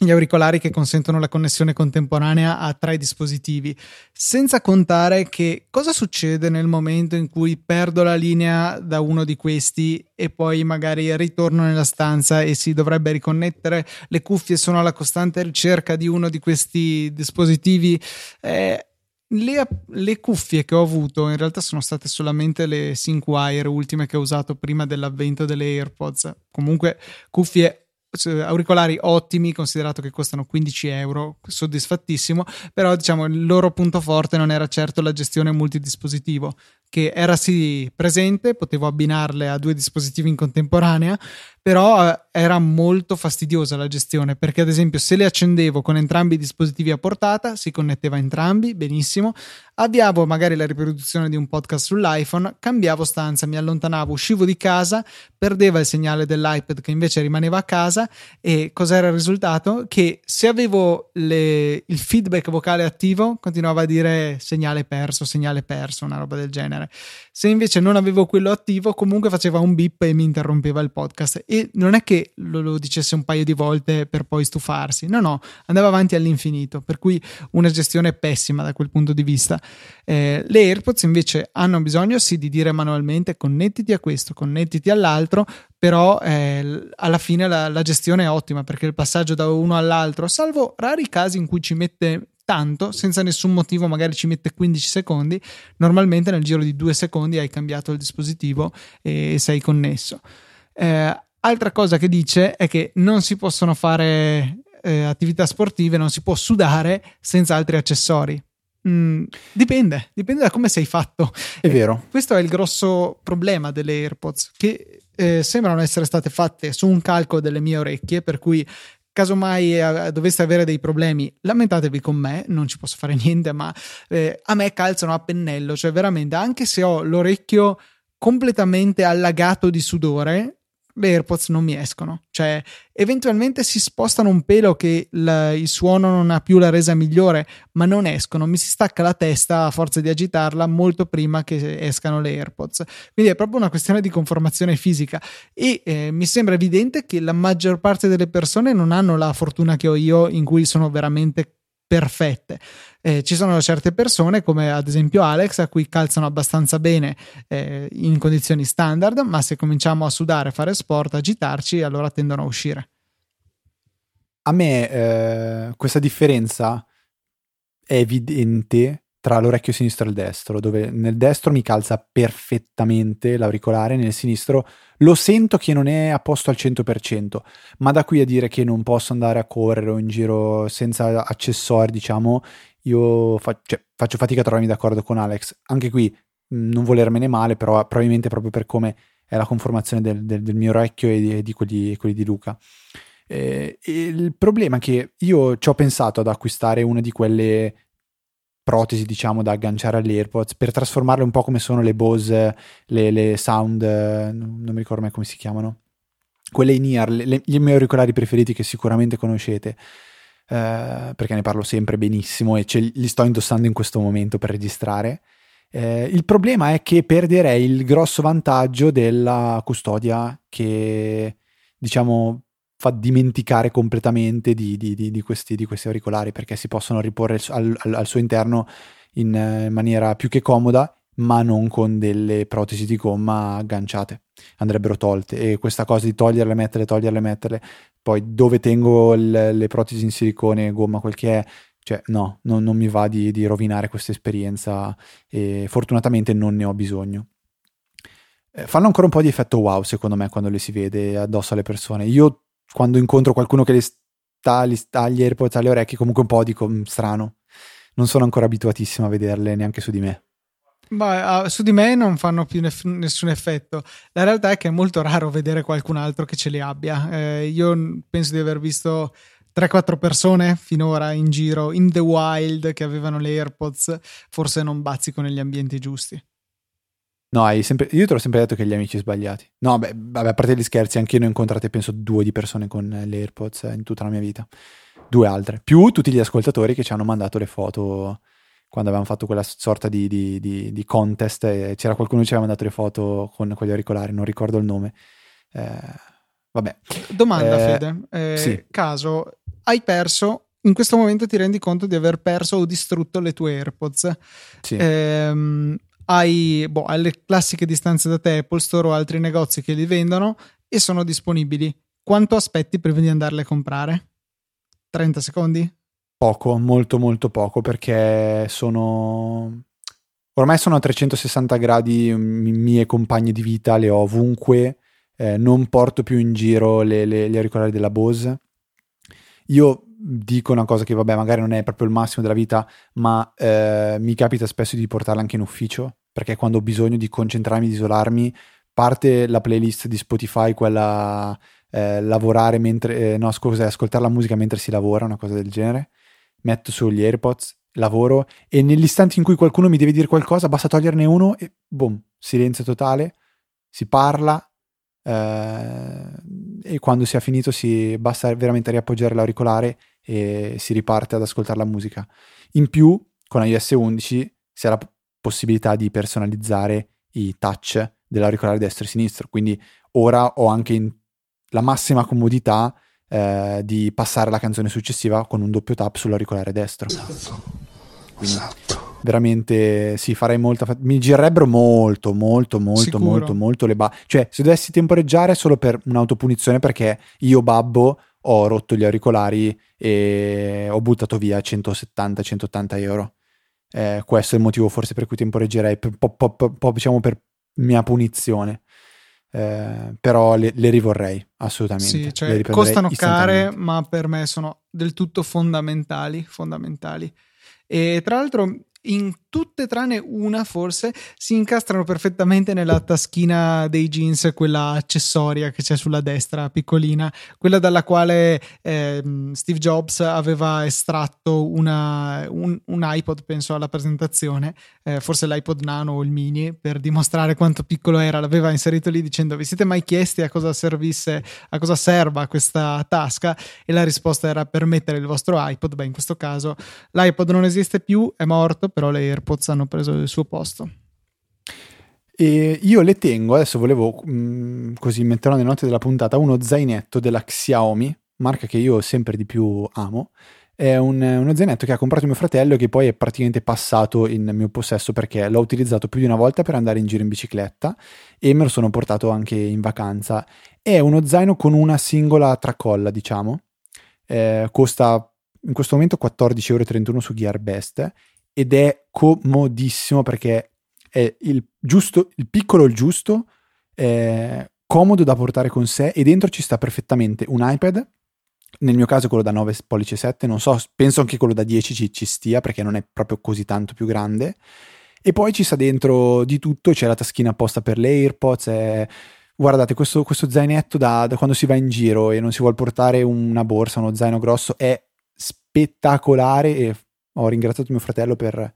gli auricolari che consentono la connessione contemporanea a tre dispositivi, senza contare che cosa succede nel momento in cui perdo la linea da uno di questi e poi magari ritorno nella stanza e si dovrebbe riconnettere, le cuffie sono alla costante ricerca di uno di questi dispositivi. Eh, le, le, cuffie che ho avuto in realtà sono state solamente le Synkwire ultime che ho usato prima dell'avvento delle AirPods. Comunque cuffie auricolari ottimi, considerato che costano 15 euro, soddisfattissimo, però diciamo il loro punto forte non era certo la gestione multidispositivo, che era sì presente, potevo abbinarle a due dispositivi in contemporanea, però eh, era molto fastidiosa la gestione perché ad esempio se le accendevo con entrambi i dispositivi a portata si connetteva entrambi benissimo. Avviavo magari la riproduzione di un podcast sull'iPhone cambiavo stanza mi allontanavo uscivo di casa perdeva il segnale dell'iPad che invece rimaneva a casa e cos'era il risultato? Che se avevo le, il feedback vocale attivo continuava a dire segnale perso segnale perso una roba del genere. Se invece non avevo quello attivo comunque faceva un beep e mi interrompeva il podcast. E non è che lo, lo, dicesse un paio di volte per poi stufarsi, no, no, andava avanti all'infinito, per cui una gestione pessima da quel punto di vista. Eh, le AirPods invece hanno bisogno sì di dire manualmente connettiti a questo, connettiti all'altro, però eh, alla fine la, la gestione è ottima perché il passaggio da uno all'altro, salvo rari casi in cui ci mette tanto, senza nessun motivo, magari ci mette 15 secondi, normalmente nel giro di due secondi hai cambiato il dispositivo e sei connesso. Eh, altra cosa che dice è che non si possono fare eh, attività sportive, non si può sudare senza altri accessori. Mm, dipende, dipende da come sei fatto. È vero. questo è il grosso problema delle AirPods, che eh, sembrano essere state fatte su un calco delle mie orecchie, per cui casomai eh, doveste avere dei problemi, lamentatevi con me, non ci posso fare niente, ma eh, a me calzano a pennello, cioè veramente, anche se ho l'orecchio completamente allagato di sudore, le AirPods non mi escono. Cioè, eventualmente si spostano un pelo che la, il suono non ha più la resa migliore, ma non escono. Mi si stacca la testa a forza di agitarla molto prima che escano le AirPods. Quindi è proprio una questione di conformazione fisica. E eh, mi sembra evidente che la maggior parte delle persone non hanno la fortuna che ho io, in cui sono veramente perfette. Eh, ci sono certe persone, come ad esempio Alex, a cui calzano abbastanza bene eh, in condizioni standard, ma se cominciamo a sudare, fare sport, agitarci, allora tendono a uscire. A me eh, questa differenza è evidente tra l'orecchio sinistro e il destro, dove nel destro mi calza perfettamente l'auricolare, nel sinistro lo sento che non è a posto al 100%, ma da qui a dire che non posso andare a correre o in giro senza accessori, diciamo, io fa- cioè, faccio fatica a trovarmi d'accordo con Alex. Anche qui non volermene male, però probabilmente proprio per come è la conformazione del, del, del mio orecchio e di, di quelli, quelli, di Luca. Eh, il problema è che io ci ho pensato ad acquistare una di quelle protesi, diciamo, da agganciare agli AirPods per trasformarle un po' come sono le Bose, le, le Sound, non mi ricordo mai come si chiamano, quelle in ear, le, i miei auricolari preferiti che sicuramente conoscete. Uh, perché ne parlo sempre benissimo e ce li sto indossando in questo momento per registrare. Uh, il problema è che perderei il grosso vantaggio della custodia che diciamo fa dimenticare completamente di, di, di, questi, di questi auricolari perché si possono riporre al, al, al suo interno in eh, maniera più che comoda ma non con delle protesi di gomma agganciate. Andrebbero tolte. E questa cosa di toglierle, metterle, toglierle, metterle. Poi dove tengo le, le protesi in silicone, gomma, quel che è cioè no, non, non mi va di, di rovinare questa esperienza e fortunatamente non ne ho bisogno. Eh, fanno ancora un po' di effetto wow secondo me quando le si vede addosso alle persone. Io quando incontro qualcuno che le sta, li sta gli AirPods alle orecchie, comunque un po' dico mm, strano. Non sono ancora abituatissimo a vederle neanche su di me. Beh, uh, su di me non fanno più nef- nessun effetto. La realtà è che è molto raro vedere qualcun altro che ce li abbia. Eh, io penso di aver visto 3-4 persone finora in giro in the wild che avevano le AirPods. Forse non bazzico negli ambienti giusti. No, sempre, io te l'ho sempre detto che gli amici sbagliati. No, beh, vabbè, a parte gli scherzi, anche io ne ho incontrate penso due di persone con le AirPods in tutta la mia vita. Due altre. Più tutti gli ascoltatori che ci hanno mandato le foto quando avevamo fatto quella sorta di, di, di, di contest e c'era qualcuno che ci aveva mandato le foto con, con gli auricolari, non ricordo il nome. Eh, vabbè. Domanda, eh, Fede. Eh, sì. Caso, hai perso in questo momento ti rendi conto di aver perso o distrutto le tue AirPods. Sì. Ehm, hai, boh, hai le classiche distanze da te, Apple Store o altri negozi che li vendono e sono disponibili. Quanto aspetti prima di andarle a comprare? 30 secondi? Poco, molto molto poco perché sono... Ormai sono a 360 gradi, m- mie compagne di vita le ho ovunque, eh, non porto più in giro le, le, gli auricolari della Bose. Io dico una cosa che vabbè magari non è proprio il massimo della vita, ma eh, mi capita spesso di portarla anche in ufficio, perché quando ho bisogno di concentrarmi, di isolarmi, parte la playlist di Spotify, quella eh, lavorare mentre, eh, no scusa, ascoltare la musica mentre si lavora, una cosa del genere, metto sugli AirPods, lavoro e nell'istante in cui qualcuno mi deve dire qualcosa basta toglierne uno e boom, silenzio totale, si parla, eh, e quando sia finito si basta veramente riappoggiare l'auricolare e si riparte ad ascoltare la musica. In più, con iOS 11 si ha la possibilità di personalizzare i touch dell'auricolare destro e sinistro, quindi ora ho anche la massima comodità eh, di passare alla canzone successiva con un doppio tap sull'auricolare destro. Esatto. Quindi, esatto veramente sì, farei molta fatica. Mi girerebbero molto, molto, molto, Sicuro. molto, molto le ba. Cioè, se dovessi temporeggiare solo per un'autopunizione, perché io, babbo, ho rotto gli auricolari e ho buttato via 170-180 euro. Eh, questo è il motivo forse per cui temporeggerei, un po', po, po, diciamo per mia punizione. Eh, però le, le, rivorrei assolutamente. Sì, cioè, costano care, ma per me sono del tutto fondamentali. fondamentali. E tra l'altro in tutte tranne una forse si incastrano perfettamente nella taschina dei jeans, quella accessoria che c'è sulla destra, piccolina, quella dalla quale eh, Steve Jobs aveva estratto una, un, un, iPod, penso alla presentazione, eh, forse l'iPod Nano o il Mini, per dimostrare quanto piccolo era, l'aveva inserito lì dicendo vi siete mai chiesti a cosa servisse, a cosa serva questa tasca? E la risposta era per mettere il vostro iPod, beh in questo caso l'iPod non esiste più, è morto, però le AirPods hanno preso il suo posto. E io le tengo, adesso volevo mh, mm, così metterò nelle note della puntata, uno zainetto della Xiaomi, marca che io sempre di più amo. È un, uno zainetto che ha comprato mio fratello e che poi è praticamente passato in mio possesso perché l'ho utilizzato più di una volta per andare in giro in bicicletta e me lo sono portato anche in vacanza. È uno zaino con una singola tracolla, diciamo. Eh, costa in questo momento 14,31 euro su Gearbest ed è comodissimo perché è il giusto, il piccolo il giusto, è comodo da portare con sé e dentro ci sta perfettamente un iPad, nel mio caso quello da 9 pollice 7, non so, penso anche quello da 10 ci, ci stia perché non è proprio così tanto più grande. E poi ci sta dentro di tutto, c'è la taschina apposta per le AirPods, è... guardate questo, questo zainetto da, da, quando si va in giro e non si vuole portare una borsa, uno zaino grosso, è spettacolare e ho ringraziato mio fratello per,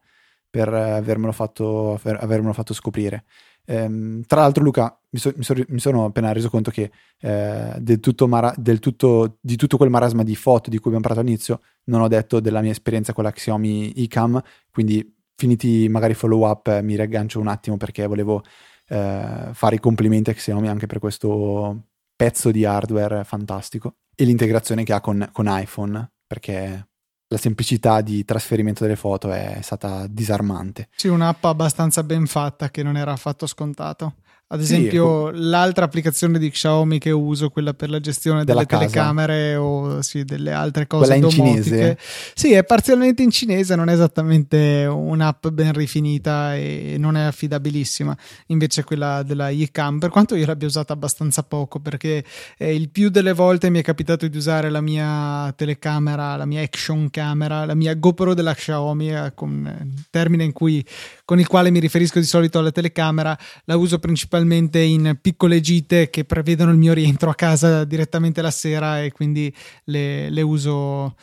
per avermelo, fatto, per avermelo fatto scoprire. Ehm, tra l'altro, Luca, mi, so, mi, so, mi, sono appena reso conto che eh, del tutto mara, del tutto, di tutto quel marasma di foto di cui abbiamo parlato all'inizio, non ho detto della mia esperienza con la Xiaomi iCam, quindi finiti magari follow up mi riaggancio un attimo perché volevo eh, fare i complimenti a Xiaomi anche per questo pezzo di hardware fantastico e l'integrazione che ha con, con iPhone perché la semplicità di trasferimento delle foto è stata disarmante. Sì, un'app abbastanza ben fatta che non era affatto scontato. Ad esempio, sì, l'altra applicazione di Xiaomi che uso, quella per la gestione delle telecamere o sì, delle altre cose quella in cinese. Sì, è parzialmente in cinese, non è esattamente un'app ben rifinita e non è affidabilissima. Invece quella della iCam, per quanto io l'abbia usata abbastanza poco, perché eh, il più delle volte mi è capitato di usare la mia telecamera, la mia action camera, la mia GoPro della Xiaomi, eh, con eh, termine in cui con il quale mi riferisco di solito alla telecamera, la uso principalmente in piccole gite che prevedono il mio rientro a casa direttamente la sera e quindi le, le uso.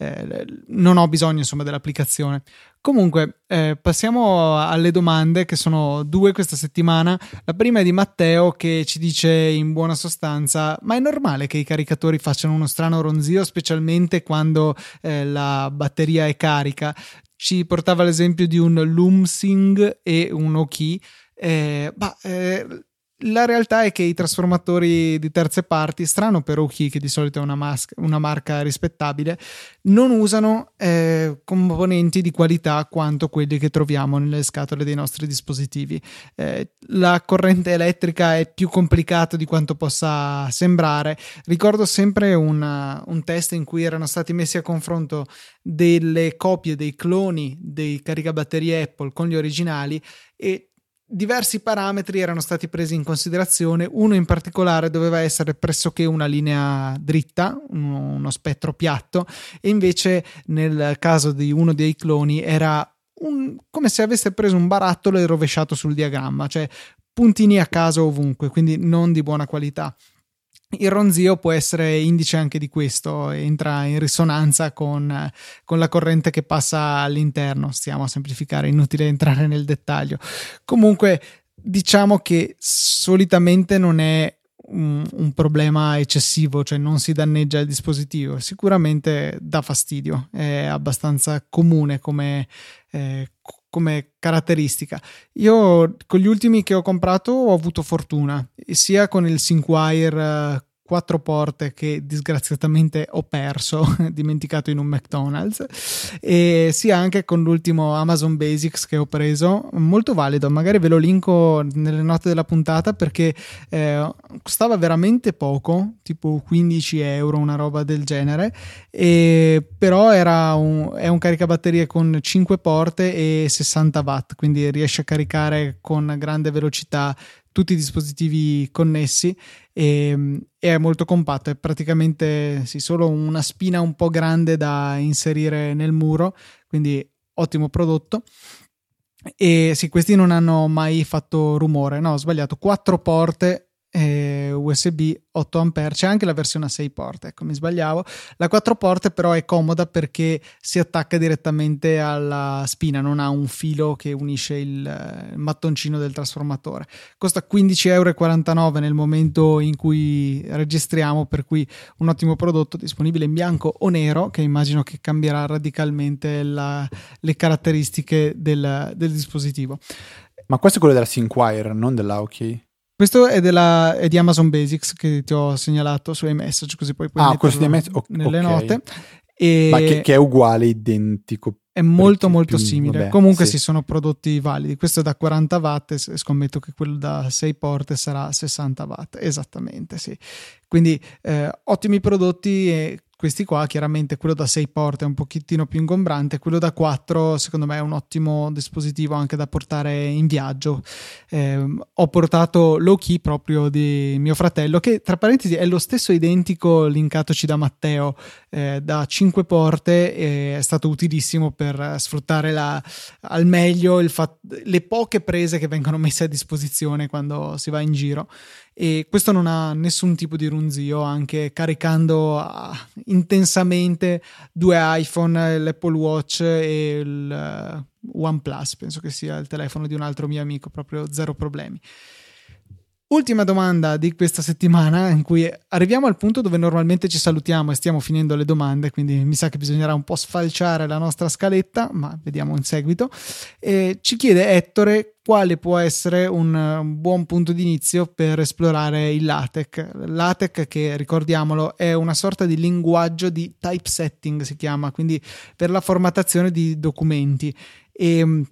Eh, non ho bisogno insomma dell'applicazione. Comunque, eh, passiamo alle domande che sono due questa settimana. La prima è di Matteo che ci dice in buona sostanza: Ma è normale che i caricatori facciano uno strano ronzio, specialmente quando eh, la batteria è carica? ci portava l'esempio di un Lumsing e un Oki. Eh, bah, eh, la realtà è che i trasformatori di terze parti, strano per Oki, che di solito è una, mas- una marca rispettabile, non usano eh, componenti di qualità quanto quelli che troviamo nelle scatole dei nostri dispositivi. Eh, la corrente elettrica è più complicata di quanto possa sembrare. Ricordo sempre una, un test in cui erano stati messi a confronto delle copie dei cloni dei caricabatterie Apple con gli originali e diversi parametri erano stati presi in considerazione, uno in particolare doveva essere pressoché una linea dritta, uno, spettro piatto, e invece nel caso di uno dei cloni era un, come se avesse preso un barattolo e rovesciato sul diagramma, cioè puntini a caso ovunque, quindi non di buona qualità. Il ronzio può essere indice anche di questo, entra in risonanza con, con, la corrente che passa all'interno. Stiamo a semplificare, inutile entrare nel dettaglio. Comunque, diciamo che solitamente non è un, un problema eccessivo, cioè non si danneggia il dispositivo. Sicuramente dà fastidio, è abbastanza comune come, eh, come caratteristica. Io con gli ultimi che ho comprato ho avuto fortuna, sia con il Synquire quattro porte che disgraziatamente ho perso, dimenticato in un McDonald's, e sia anche con l'ultimo Amazon Basics che ho preso, molto valido, magari ve lo linko nelle note della puntata perché eh, costava veramente poco, tipo 15 euro, una roba del genere, e però era un, è un caricabatterie con 5 porte e 60 watt, quindi riesce a caricare con grande velocità tutti i dispositivi connessi e, e, è molto compatto, è praticamente sì, solo una spina un po' grande da inserire nel muro, quindi ottimo prodotto. E sì, questi non hanno mai fatto rumore, no, ho sbagliato, quattro porte eh, USB 8 A c'è anche la versione a 6 porte ecco mi sbagliavo. La 4 porte però è comoda perché si attacca direttamente alla spina non ha un filo che unisce il, il mattoncino del trasformatore. Costa 15,49 euro nel momento in cui registriamo per cui un ottimo prodotto disponibile in bianco o nero che immagino che cambierà radicalmente la, le caratteristiche del, del dispositivo. Ma questo è quello della Sinquire non dell'Aukey questo è, della, è, di Amazon Basics che ti ho segnalato su iMessage, così poi puoi ah, questo di iMessage, nelle okay. note. E Ma che, che, è uguale, identico. È molto molto più, simile. Vabbè, Comunque sì. sì. sono prodotti validi. Questo è da 40 watt e scommetto che quello da 6 porte sarà 60 watt. Esattamente, sì. Quindi eh, ottimi prodotti e questi qua, chiaramente quello da 6 porte è un pochettino più ingombrante, quello da 4 secondo me è un ottimo dispositivo anche da portare in viaggio. Eh, ho portato low key proprio di mio fratello, che tra parentesi è lo stesso identico linkatoci da Matteo, eh, da 5 porte, eh, è stato utilissimo per sfruttare la, al meglio fat- le poche prese che vengono messe a disposizione quando si va in giro e questo non ha nessun tipo di runzio anche caricando uh, intensamente due iPhone l'Apple Watch e il uh, OnePlus penso che sia il telefono di un altro mio amico proprio zero problemi Ultima domanda di questa settimana in cui arriviamo al punto dove normalmente ci salutiamo e stiamo finendo le domande, quindi mi sa che bisognerà un po' sfalciare la nostra scaletta, ma vediamo in seguito. E ci chiede Ettore quale può essere un buon punto di inizio per esplorare il LaTeX. LaTeX che ricordiamolo è una sorta di linguaggio di typesetting si chiama, quindi per la formattazione di documenti e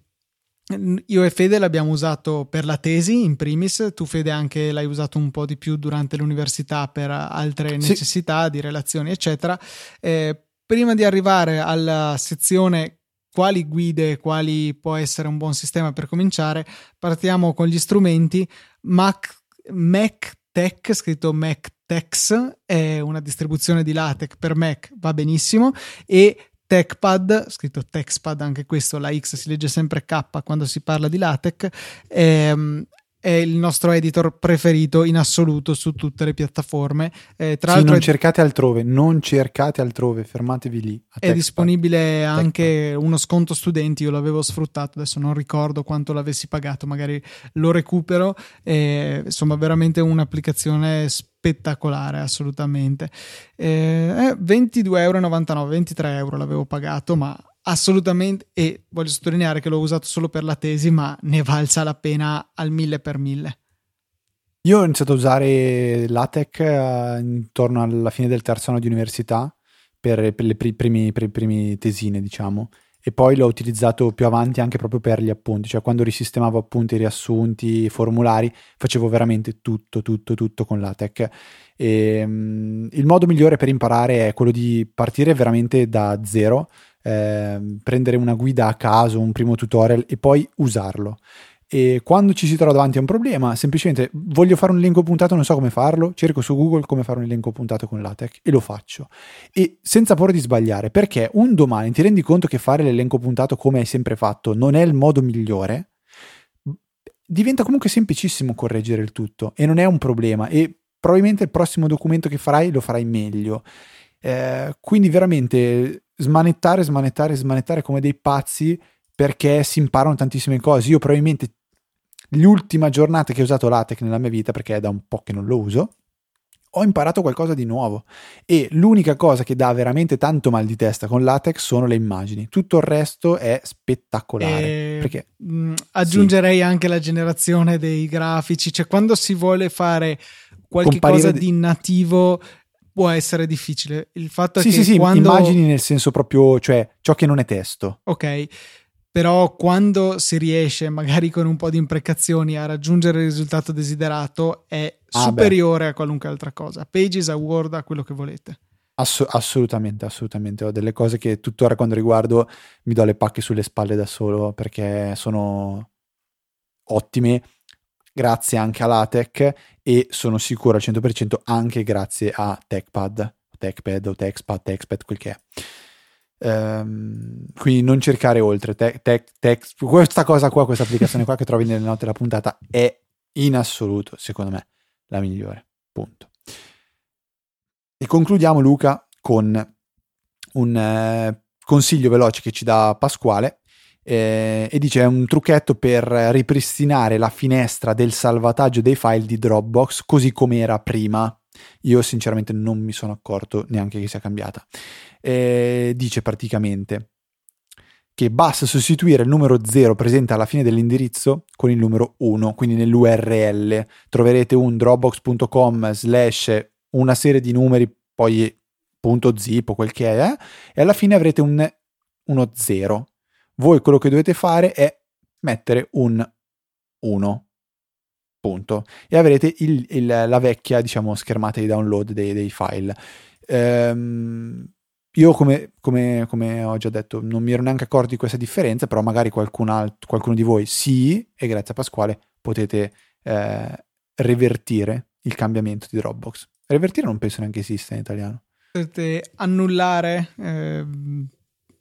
io e Fede l'abbiamo usato per la tesi in primis, tu Fede anche l'hai usato un po' di più durante l'università per altre sì. necessità di relazioni eccetera. Eh, prima di arrivare alla sezione quali guide, quali può essere un buon sistema per cominciare, partiamo con gli strumenti. Mac, Mac Tech, scritto Mac Tex, è una distribuzione di LaTeX per Mac, va benissimo, e TechPad, scritto TechPad, anche questo, la X si legge sempre K quando si parla di LaTeX, ehm, è il nostro editor preferito in assoluto su tutte le piattaforme. Eh, tra sì, l'altro non cercate altrove, non cercate altrove, fermatevi lì. È disponibile anche uno sconto studenti, io l'avevo sfruttato, adesso non ricordo quanto l'avessi pagato, magari lo recupero. Eh, insomma, veramente un'applicazione spettacolare, assolutamente. Eh, 22,99 euro, 23 euro l'avevo pagato, ma assolutamente, e voglio sottolineare che l'ho usato solo per la tesi, ma ne valsa la pena al mille per mille. Io ho iniziato a usare LaTeX uh, intorno alla fine del terzo anno di università per, per le pri- primi, pri- primi tesine, diciamo, e poi l'ho utilizzato più avanti anche proprio per gli appunti, cioè quando risistemavo appunti, riassunti, formulari, facevo veramente tutto, tutto, tutto con LaTeX. E, um, il modo migliore per imparare è quello di partire veramente da zero, Ehm, prendere una guida a caso, un primo tutorial e poi usarlo. E quando ci si trova davanti a un problema, semplicemente voglio fare un elenco puntato, non so come farlo, cerco su Google come fare un elenco puntato con LaTeX e lo faccio. E senza paura di sbagliare, perché un domani ti rendi conto che fare l'elenco puntato come hai sempre fatto non è il modo migliore, diventa comunque semplicissimo correggere il tutto e non è un problema e probabilmente il prossimo documento che farai lo farai meglio. Eh, quindi veramente smanettare, smanettare, smanettare come dei pazzi perché si imparano tantissime cose. Io probabilmente l'ultima giornata che ho usato LaTeX nella mia vita, perché è da un po' che non lo uso, ho imparato qualcosa di nuovo e l'unica cosa che dà veramente tanto mal di testa con LaTeX sono le immagini. Tutto il resto è spettacolare. E... Perché, mh, aggiungerei sì. anche la generazione dei grafici, cioè quando si vuole fare qualche cosa di nativo può essere difficile. Il fatto sì, è che sì, sì, quando... immagini nel senso proprio, cioè ciò che non è testo. Ok, però quando si riesce magari con un po' di imprecazioni a raggiungere il risultato desiderato è ah, superiore beh. a qualunque altra cosa. Pages a Word a quello che volete. Ass- assolutamente, assolutamente. Ho delle cose che tuttora quando riguardo mi do le pacche sulle spalle da solo perché sono ottime grazie anche a LaTeX e sono sicuro al 100% anche grazie a TechPad, TechPad o TechPad, TechPad, quel che è. Um, quindi non cercare oltre te, te, te, questa cosa qua, questa applicazione qua che trovi nelle note della puntata è in assoluto, secondo me, la migliore. Punto. E concludiamo, Luca, con un eh, consiglio veloce che ci dà Pasquale. Eh, e dice è un trucchetto per ripristinare la finestra del salvataggio dei file di Dropbox così come era prima. Io sinceramente non mi sono accorto neanche che sia cambiata. Eh, dice praticamente che basta sostituire il numero 0 presente alla fine dell'indirizzo con il numero 1, quindi nell'URL troverete un dropbox.com slash una serie di numeri, poi punto zip o quel che è, eh? e alla fine avrete un, uno 0. Voi quello che dovete fare è mettere un 1. Punto. E avrete il, il, la vecchia, diciamo, schermata di download dei, dei file. Ehm, io, come, come, come, ho già detto, non mi ero neanche accorto di questa differenza, però magari qualcuno di voi sì, e grazie a Pasquale potete eh, revertire il cambiamento di Dropbox. Revertire non penso neanche esista in italiano. Potete annullare. Eh,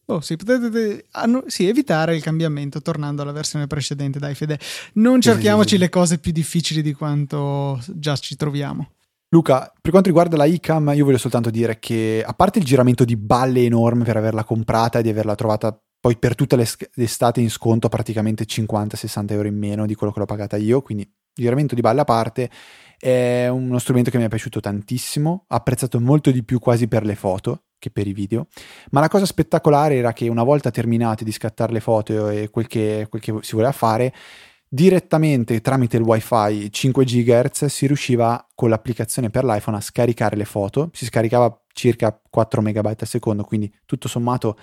oh, sì, potete annu- sì, evitare il cambiamento tornando alla versione precedente. Dai, Fede, non cerchiamoci le cose più difficili di quanto già ci troviamo. Luca, per quanto riguarda la ICAM, io voglio soltanto dire che, a parte il giramento di balle enorme per averla comprata e di averla trovata poi per tutta l'estate in sconto praticamente 50-60 euro in meno di quello che l'ho pagata io, quindi giramento di balle a parte, è uno strumento che mi è piaciuto tantissimo, apprezzato molto di più quasi per le foto che per i video, ma la cosa spettacolare era che una volta terminate di scattare le foto e quel che, quel che si voleva fare, direttamente tramite il wifi 5 GHz si riusciva con l'applicazione per l'iPhone a scaricare le foto, si scaricava circa 4 MB al secondo, quindi tutto sommato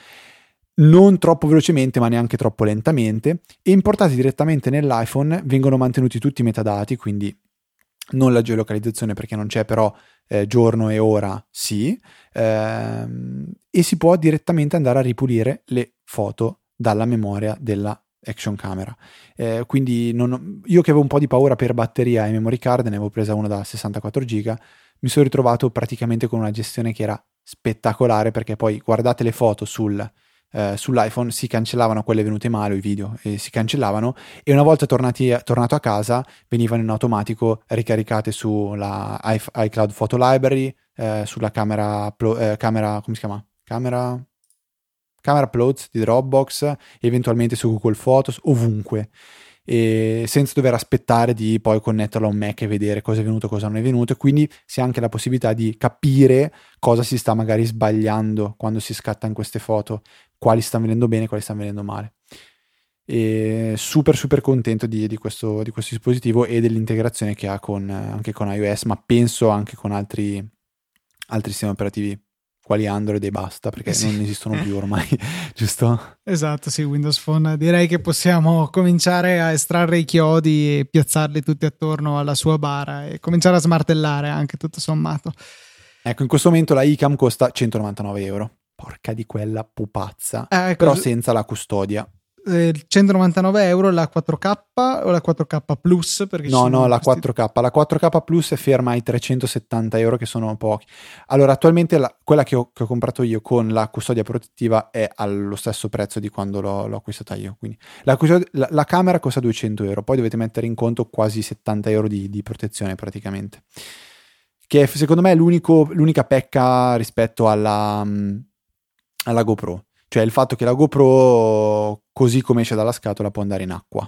non troppo velocemente ma neanche troppo lentamente. E importati direttamente nell'iPhone vengono mantenuti tutti i metadati, quindi non la geolocalizzazione perché non c'è però eh, giorno e ora sì, ehm, e si può direttamente andare a ripulire le foto dalla memoria della action camera. Eh, quindi non, io che avevo un po' di paura per batteria e memory card, ne avevo presa una da 64 giga, mi sono ritrovato praticamente con una gestione che era spettacolare perché poi guardate le foto sul, eh, sull'iPhone si cancellavano quelle venute male, i video, e si cancellavano e una volta tornati, tornato a casa venivano in automatico ricaricate sulla iCloud Photo Library, eh, sulla camera, eh, camera, come si chiama? Camera camera uploads di Dropbox, eventualmente su Google Photos, ovunque. E senza dover aspettare di poi connetterlo a un Mac e vedere cosa è venuto, cosa non è venuto. E quindi si ha anche la possibilità di capire cosa si sta magari sbagliando quando si scattano queste foto, quali stanno venendo bene, quali stanno venendo male. E super super contento di, di, questo, di questo dispositivo e dell'integrazione che ha con, anche con iOS, ma penso anche con altri, altri sistemi operativi quali Android e basta perché eh sì. non esistono più ormai, giusto? Esatto, sì, Windows Phone. Direi che possiamo cominciare a estrarre i chiodi e piazzarli tutti attorno alla sua bara e cominciare a smartellare anche tutto sommato. Ecco, in questo momento la ICAM costa 199 euro. Porca di quella pupazza. Eh, ecco, però senza la custodia. 199 eh, euro la 4K o la 4K Plus? no, no, la questi... 4K. La 4K Plus è ferma ai 370 euro che sono pochi. Allora, attualmente la, quella che ho, che ho, comprato io con la custodia protettiva è allo stesso prezzo di quando l'ho, l'ho acquistata io. Quindi la, la, la, camera costa 200 euro, poi dovete mettere in conto quasi 70 euro di, di protezione praticamente. Che secondo me è l'unica pecca rispetto alla, alla GoPro cioè il fatto che la GoPro, così come esce dalla scatola, può andare in acqua.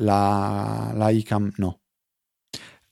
La, la ICAM no.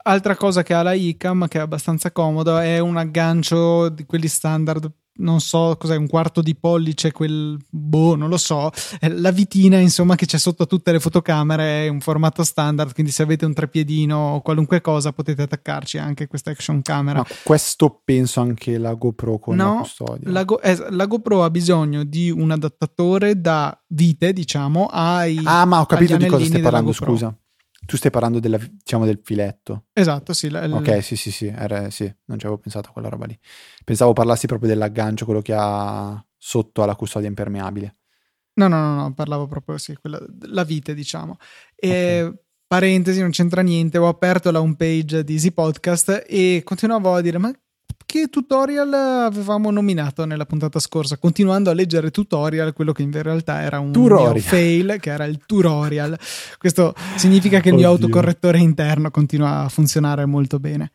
Altra cosa che ha la ICAM, che è abbastanza comodo, è un aggancio di quelli standard non so cos'è, un quarto di pollice, quel boh, non lo so, la vitina insomma che c'è sotto tutte le fotocamere è un formato standard, quindi se avete un trepiedino o qualunque cosa potete attaccarci anche questa action camera. Ma questo penso anche la GoPro con no, la custodia. La, Go, eh, la GoPro ha bisogno di un adattatore da vite, diciamo, ai Ah, ma ho capito di cosa stai parlando, scusa. Tu stai parlando della, diciamo, del filetto. Esatto, sì. La, ok, sì, sì, sì, era, sì, non ci avevo pensato a quella roba lì. Pensavo parlassi proprio dell'aggancio, quello che ha sotto alla custodia impermeabile. No, no, no, no parlavo proprio, sì, quella, la vite, diciamo. E, okay. Parentesi, non c'entra niente, ho aperto la homepage di Easy Podcast e continuavo a dire, ma che tutorial avevamo nominato nella puntata scorsa, continuando a leggere tutorial, quello che in realtà era un fail, che era il tutorial. Questo significa che il mio Oddio. autocorrettore interno continua a funzionare molto bene.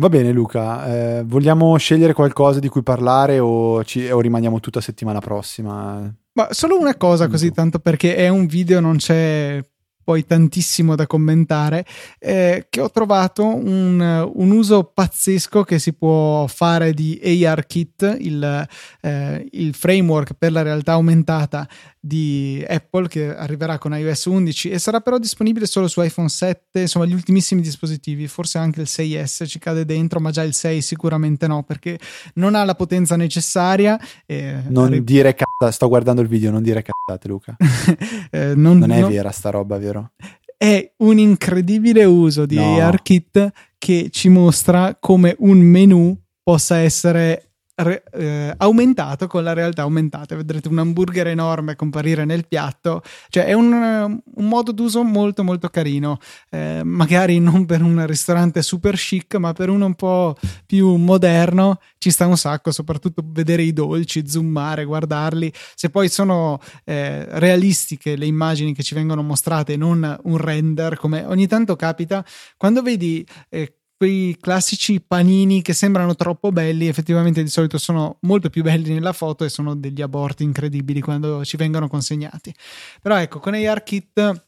Va bene Luca, eh, vogliamo scegliere qualcosa di cui parlare o, ci, o rimaniamo tutta settimana prossima? Ma solo una cosa così, tanto perché è un video, non c'è poi tantissimo da commentare, eh, che ho trovato un, un, uso pazzesco che si può fare di ARKit, il, eh, il framework per la realtà aumentata di Apple che arriverà con iOS 11 e sarà però disponibile solo su iPhone 7, insomma gli ultimissimi dispositivi, forse anche il 6S ci cade dentro, ma già il 6 sicuramente no perché non ha la potenza necessaria. non arri- dire cazzate, sto guardando il video, non dire cazzate Luca. eh, non, non, è non... vera sta roba, vero? È un incredibile uso di no. ARKit che ci mostra come un menu possa essere re, eh, aumentato con la realtà aumentata. Vedrete un hamburger enorme comparire nel piatto, cioè è un, un modo d'uso molto molto carino, eh, magari non per un ristorante super chic, ma per uno un po' più moderno ci sta un sacco, soprattutto vedere i dolci, zoomare, guardarli. Se poi sono eh, realistiche le immagini che ci vengono mostrate, non un render, come ogni tanto capita, quando vedi eh, quei classici panini che sembrano troppo belli, effettivamente di solito sono molto più belli nella foto e sono degli aborti incredibili quando ci vengono consegnati. Però ecco, con ARKit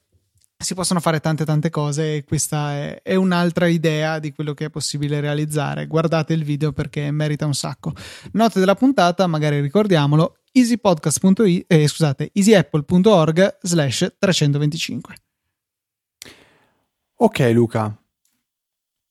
si possono fare tante tante cose e questa è, è, un'altra idea di quello che è possibile realizzare. Guardate il video perché merita un sacco. Note della puntata, magari ricordiamolo, easypodcast.it, eh, scusate, easyapple.org slash 325. Ok Luca,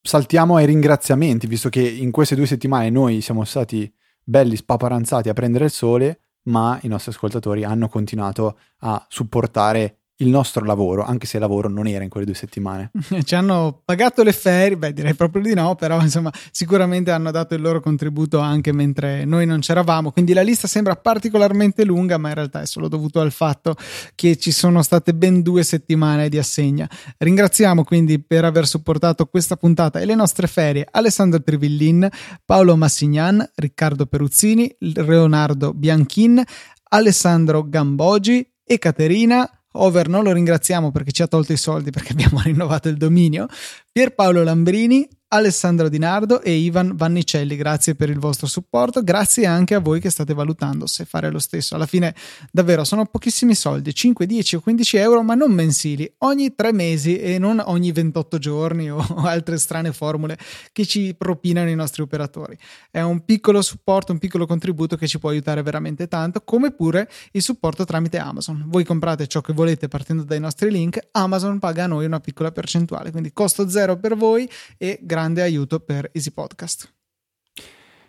saltiamo ai ringraziamenti, visto che in queste due settimane noi siamo stati belli spaparanzati a prendere il sole, ma i nostri ascoltatori hanno continuato a supportare il nostro lavoro, anche se il lavoro non era in quelle due settimane. Ci hanno pagato le ferie, beh direi proprio di no, però insomma sicuramente hanno dato il loro contributo anche mentre noi non c'eravamo, quindi la lista sembra particolarmente lunga, ma in realtà è solo dovuto al fatto che ci sono state ben due settimane di assegna. Ringraziamo quindi per aver supportato questa puntata e le nostre ferie Alessandro Trivillin, Paolo Massignan, Riccardo Peruzzini, Leonardo Bianchin, Alessandro Gambogi e Caterina Over non lo ringraziamo perché ci ha tolto i soldi perché abbiamo rinnovato il dominio. Pierpaolo Lambrini, Alessandro Di Nardo e Ivan Vannicelli. Grazie per il vostro supporto, grazie anche a voi che state valutando se fare lo stesso. Alla fine, davvero, sono pochissimi soldi, 5, 10 o 15 euro, ma non mensili, ogni tre mesi e non ogni 28 giorni o altre strane formule che ci propinano i nostri operatori. È un piccolo supporto, un piccolo contributo che ci può aiutare veramente tanto, come pure il supporto tramite Amazon. Voi comprate ciò che volete partendo dai nostri link, Amazon paga a noi una piccola percentuale, quindi costo zero per voi e grazie grande aiuto per Easy Podcast.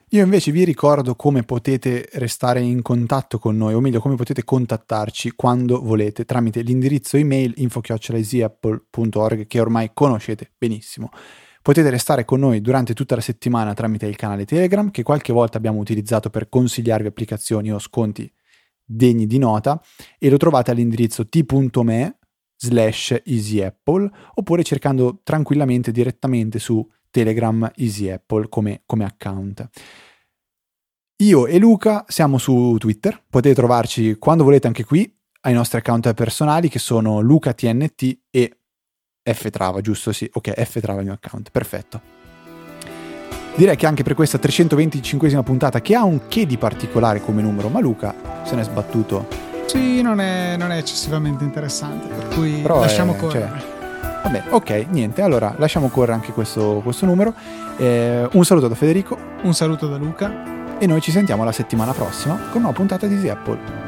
Io invece vi ricordo come potete restare in contatto con noi, o meglio, come potete contattarci quando volete tramite l'indirizzo email info-easyapple.org che ormai conoscete benissimo. Potete restare con noi durante tutta la settimana tramite il canale Telegram che qualche volta abbiamo utilizzato per consigliarvi applicazioni o sconti degni di nota e lo trovate all'indirizzo t.me slash easyapple oppure cercando tranquillamente direttamente su Telegram Easy Apple come, come account. Io e Luca siamo su Twitter, potete trovarci quando volete anche qui ai nostri account personali che sono LucaTNT e Ftrava, giusto? Sì, ok, Ftrava il mio account, perfetto. Direi che anche per questa 325esima puntata, che ha un che di particolare come numero, ma Luca se n'è sbattuto. Sì, non è, non è eccessivamente interessante, per cui Però lasciamo è, correre. Cioè, Vabbè, ok, niente, allora lasciamo correre anche questo, questo numero. Eh, un saluto da Federico. Un saluto da Luca. E noi ci sentiamo la settimana prossima con una puntata di Easy Apple.